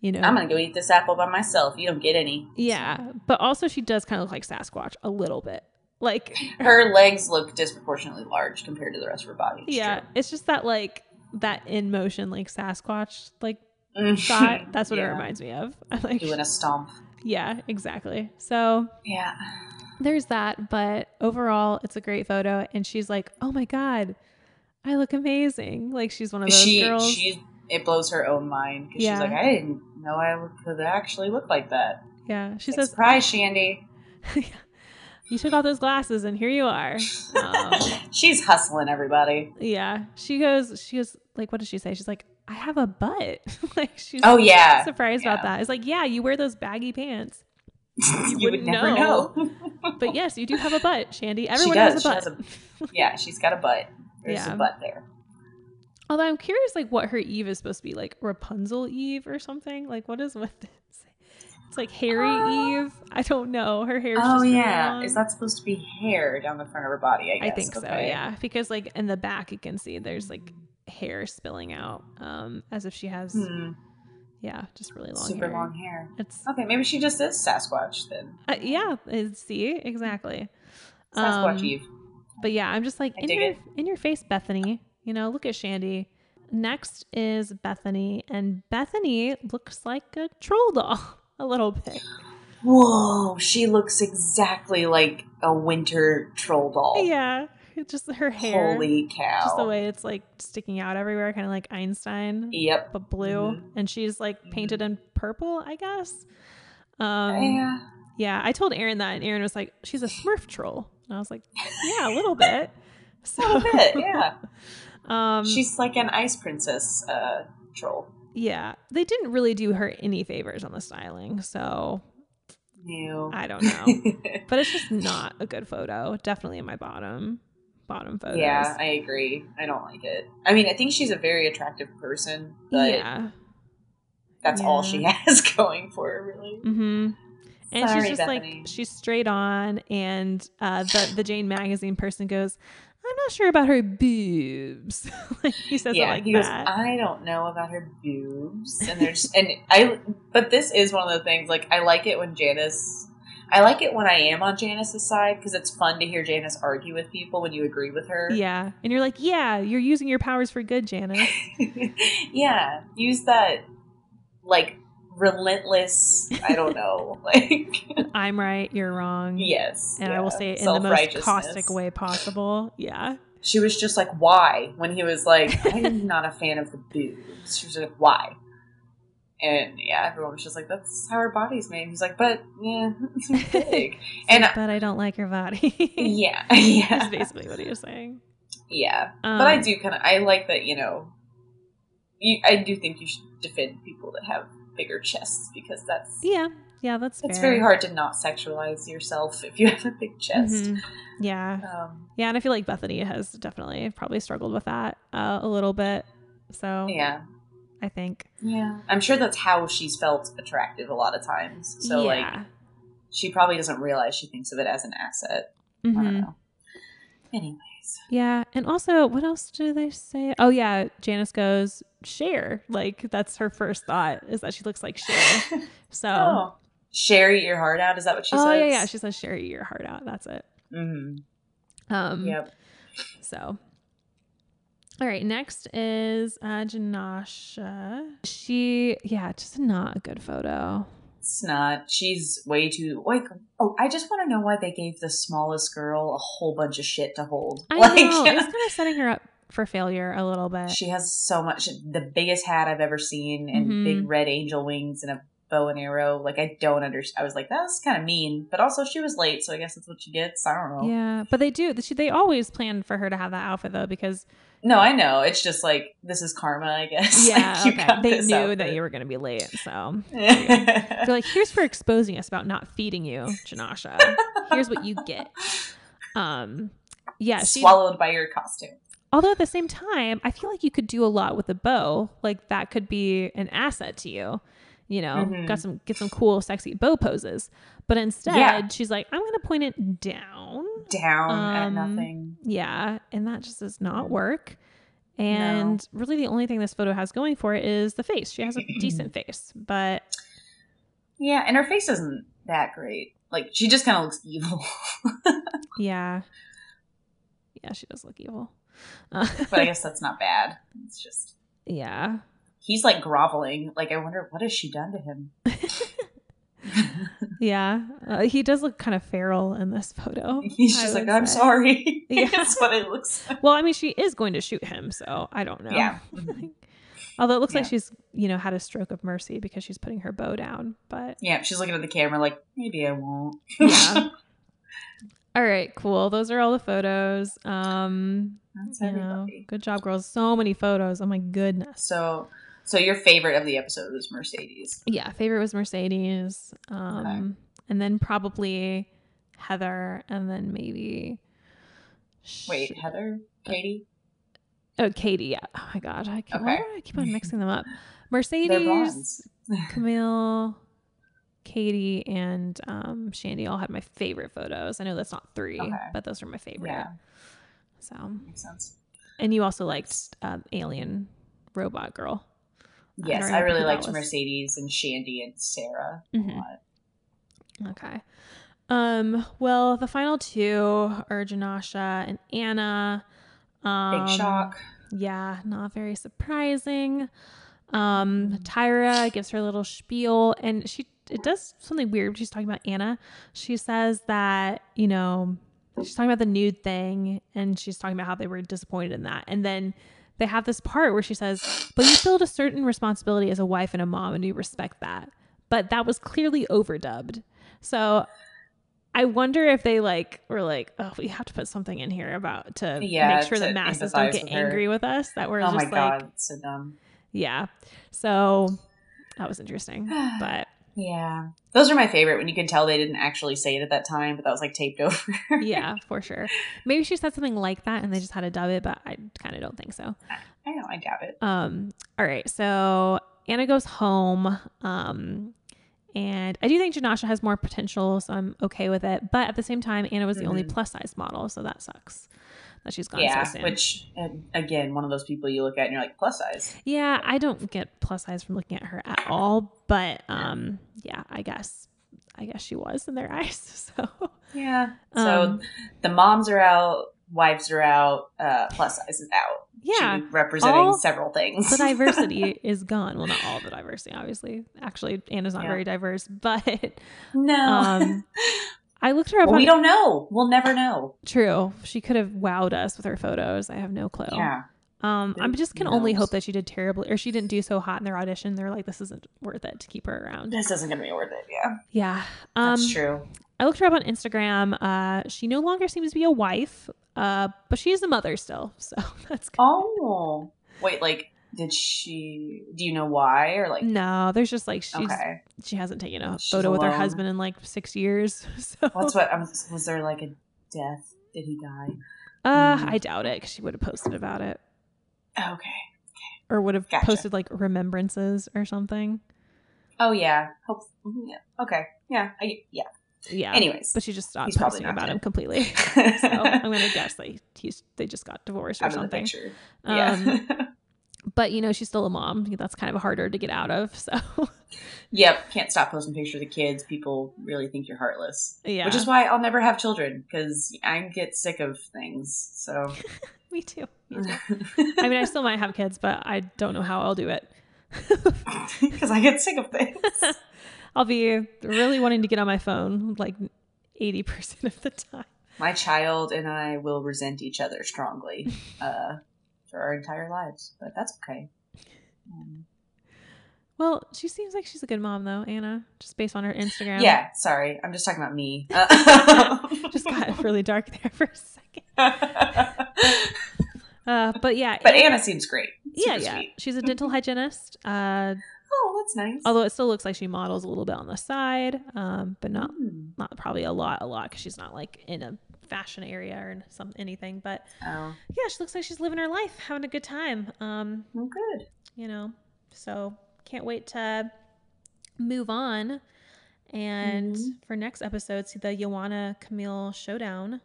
you know. I'm gonna go eat this apple by myself. You don't get any. yeah, but also she does kind of look like Sasquatch a little bit. Like Her legs look disproportionately large compared to the rest of her body. It's yeah, it's just that like that in motion like Sasquatch like mm. shot. That's what it reminds me of. I'm like, Doing a stomp. yeah, exactly. So Yeah. there's that, but overall, it's a great photo. And she's like, "Oh my god, I look amazing!" Like she's one of those She girls. she it blows her own mind because Yeah. she's like, I didn't know I could actually look like that. yeah, she Like, says, surprise, Shandi. "You took off those glasses, and here you are." Um, she's hustling everybody. yeah, she goes. She goes like, "What does she say?" She's like, "I have a butt." like she's Oh yeah. surprised yeah. about that. It's like, yeah, you wear those baggy pants, you, would wouldn't never know. know. but yes, you do have a butt, Shandi. She Everyone does. has She a has butt. a- yeah, she's got a butt. There's Yeah. a butt there. Although I'm curious, like what her Eve is supposed to be, like Rapunzel Eve or something. Like what is with this? It's like hairy Uh, Eve. I don't know. Her hair. Oh yeah, long. is that supposed to be hair down the front of her body? I I think so. Yeah, because like in the back you can see there's like hair spilling out, um, as if she has Hmm. yeah, just really long Super hair. long hair. It's Okay, maybe she just is Sasquatch then. uh, yeah. See exactly. Sasquatch Um, Eve. But yeah, I'm just like I in your it. in your face, Bethany. You know, look at Shandi. Next is Bethany, and Bethany looks like a troll doll a little bit. Whoa, she looks exactly like a winter troll doll. Yeah, it's just her hair, Holy cow. just the way it's like sticking out everywhere, kind of like Einstein, Yep. but blue. Mhm. And she's like painted in purple, I guess. Um, yeah. yeah, I told Aaron that, and Aaron was like, "She's a Smurf troll," and I was like, "Yeah, a little bit." So, A little bit, yeah. um, She's like an ice princess uh, troll. Yeah, they didn't really do her any favors on the styling, so New. I don't know. but it's just not a good photo. Definitely in my bottom bottom photos. yeah, I agree. I don't like it. I mean, I think she's a very attractive person, but yeah, that's all she has going for her, really. Mm-hmm. And Sorry, she's just Bethany. like she's straight on, and uh, the the Jane magazine person goes, "I'm not sure about her boobs." like he says yeah, it like he goes, that. I don't know about her boobs, and there's and I, but this is one of the things. Like I like it when Janice, I like it when I am on Janice's side because it's fun to hear Janice argue with people when you agree with her. yeah, and you're like, "Yeah, you're using your powers for good, Janice." yeah, use that like relentless. I don't know, like I'm right, you're wrong. yes, and I will say it in the most caustic way possible. Yeah, She was just like, "Why?" When he was like, "I'm not a fan of the boobs," she was like, "Why?" And yeah, everyone was just like, "That's how her body's made." He's like, "But yeah, it's big." and but I don't like her body. yeah, yeah. That's yeah, basically what he was saying. yeah. Um, but I do kind of I like that. You know, you, I do think you should defend people that have bigger chests because that's Yeah, yeah, that's it's very hard to not sexualize yourself if you have a big chest. Mhm. Yeah, Um, yeah, and I feel like Bethany has definitely probably struggled with that uh, a little bit. So yeah, I think, yeah. I'm sure that's how she's felt attractive a lot of times. So like. she probably doesn't realize she thinks of it as an asset. I don't Mhm. know. Anyways, yeah, and also, what else do they say? Oh yeah, Janice goes Cher. Like that's her first thought is that she looks like Cher. So, oh, Sherry, your heart out. Is that what she oh says? yeah, yeah, she says Cher eat your heart out. That's it. hmm Um, Yep. So, all right. Next is uh, Jenascia. She, yeah, just not a good photo. It's not. She's way too like. Oh, I just want to know why they gave the smallest girl a whole bunch of shit to hold. I like, know it's kind of setting her up for failure a little bit. she has so much. The biggest hat I've ever seen, and Mhm. big red angel wings, and a bow and arrow. Like I don't understand. I was like, that's kind of mean. But also, she was late, so I guess that's what she gets. I don't know. Yeah, but they do. They always plan for her to have that outfit though, because No, I know. It's just like this is karma, I guess. yeah, Like, okay. they knew outfit. that you were going to be late. So they're like, here's for exposing us about not feeding you, Jenascia. Here's what you get. Um, yeah, she swallowed by your costume. Although at the same time, I feel like you could do a lot with a bow. Like that could be an asset to you. You know, Mhm. got some get some cool, sexy bow poses. But instead, Yeah. she's like, I'm gonna point it down. Down at Um, nothing. Yeah, and that just does not work. And really, the only thing this photo has going for it is the face. She has a decent face, but Yeah, and her face isn't that great. Like she just kind of looks evil. yeah, yeah, she does look evil. Uh, but I guess that's not bad. It's just yeah, he's like groveling. Like I wonder what has she done to him. yeah, uh, he does look kind of feral in this photo. He's just like, I'm say. sorry. Yeah. That's what it looks like. Well, I mean, she is going to shoot him, so I don't know. Yeah. Although it looks like she's, you know, had a stroke of mercy because she's putting her bow down. But Yeah, she's looking at the camera like, maybe I won't. yeah. all right, cool. Those are all the photos. Um, That's you know, good job, girls. So many photos. Oh my goodness. So so your favorite of the episode was Mercedes. Yeah, favorite was Mercedes. Um, and then probably Heather, and then maybe. Wait, Heather? Catie? Oh, Catie. Yeah. Oh my God. I keep, Okay. I keep on mixing them up? Mercedes. Camille, Catie, and um, Shandi all had my favorite photos. I know that's not three, Okay. but those are my favorite. Yeah, So, makes sense. and you also liked um, Alien Robot Girl. I Yes, don't I, really liked. Mercedes and Shandy and Sara a Mhm. lot. Okay. Um. Well, the final two are Jenascia and Anna. Um, Big shock. Yeah, not very surprising. Um, Tyra gives her little spiel, and she it does something weird. when She's talking about Anna. She says that you know she's talking about the nude thing, and she's talking about how they were disappointed in that, and then they have this part where she says, "But you feel a certain responsibility as a wife and a mom, and you respect that." But that was clearly overdubbed. So I wonder if they like were like, oh, we have to put something in here about to Yeah, make sure that masses don't get with angry with us. That we're like, Oh my just like, god, so dumb. yeah. So that was interesting, but Yeah. Those are my favorite when you can tell they didn't actually say it at that time, but that was like taped over. yeah, for sure. Maybe she said something like that and they just had to dub it, but I kind of don't think so. I know, I doubt it. Um, all right. So Anna goes home. Um, and I do think Jenascia has more potential, so I'm okay with it. But at the same time, Anna was the only Mhm. plus size model, so that sucks that she's gone yeah, so soon. which again, one of those people you look at and you're like plus size. yeah, I don't get plus size from looking at her at all. But um, yeah, I guess I guess she was in their eyes. So Yeah. So Um, the moms are out, wives are out, uh, plus size is out. yeah, She representing several things. the diversity is gone. Well, not all the diversity, obviously. Actually, Anna's not Yeah. very diverse, but no. um, I looked her up. well, on, we don't know. We'll never know. True, she could have wowed us with her photos. I have no clue. Yeah. Um, I just can only hope that she did terribly, or she didn't do so hot in their audition. They're like, this isn't worth it to keep her around. This isn't going to be worth it. Yeah. Yeah. Um, That's true. I looked her up on Instagram. Uh, she no longer seems to be a wife, uh, but she is a mother still. So that's good. Oh. Wait, like, did she, do you know why? Or like, No, there's just like she's okay. she hasn't taken a She's photo with her husband in like six years. So What's what, um, was there like a death? Did he die? uh, Hmm. I doubt it because she would have posted about it Okay. or would have Gotcha. posted like remembrances or something. Oh, yeah. Hope, yeah. Okay. Yeah. I, yeah. Yeah. Anyways. but she just stopped posting not about dead. him completely. so I'm gonna guess they he's they just got divorced or Out something. Um, Yeah. But you know, she's still a mom. That's kind of harder to get out of. So yep. Can't stop posting pictures of kids. People really think you're heartless. yeah, Which is why I'll never have children because I get sick of things. So, me too. Me too. I mean, I still might have kids, but I don't know how I'll do it. because I get sick of things. I'll be really wanting to get on my phone like 80% of the time. My child and I will resent each other strongly uh, for our entire lives, but that's okay. Um, Well, she seems like she's a good mom, though, Anna, just based on her Instagram. yeah, sorry, I'm just talking about me. Uh, Just got really dark there for a second. but Uh, but yeah. Anna seems great. yeah, Super yeah. sweet. She's a dental hygienist. Uh, Oh, that's nice. although it still looks like she models a little bit on the side, um, but not Mm. not probably a lot, a lot because she's not like in a fashion area or some anything. But Oh, yeah, she looks like she's living her life, having a good time. Um, well, good. you know, so can't wait to move on. And Mhm. for next episode, see the Yoanna Camille showdown.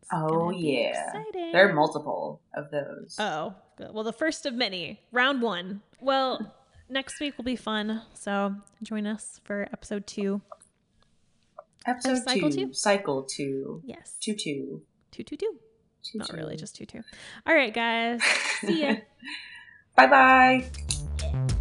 It's Oh, yeah. exciting. There are multiple of those. Oh. Well, the first of many. Round one. Well, next week will be fun. So join us for episode two. Episode cycle two, two? cycle two, Yes. two two, Two, two, two. two Not two. really, just two, two. All right, guys. See ya. bye bye.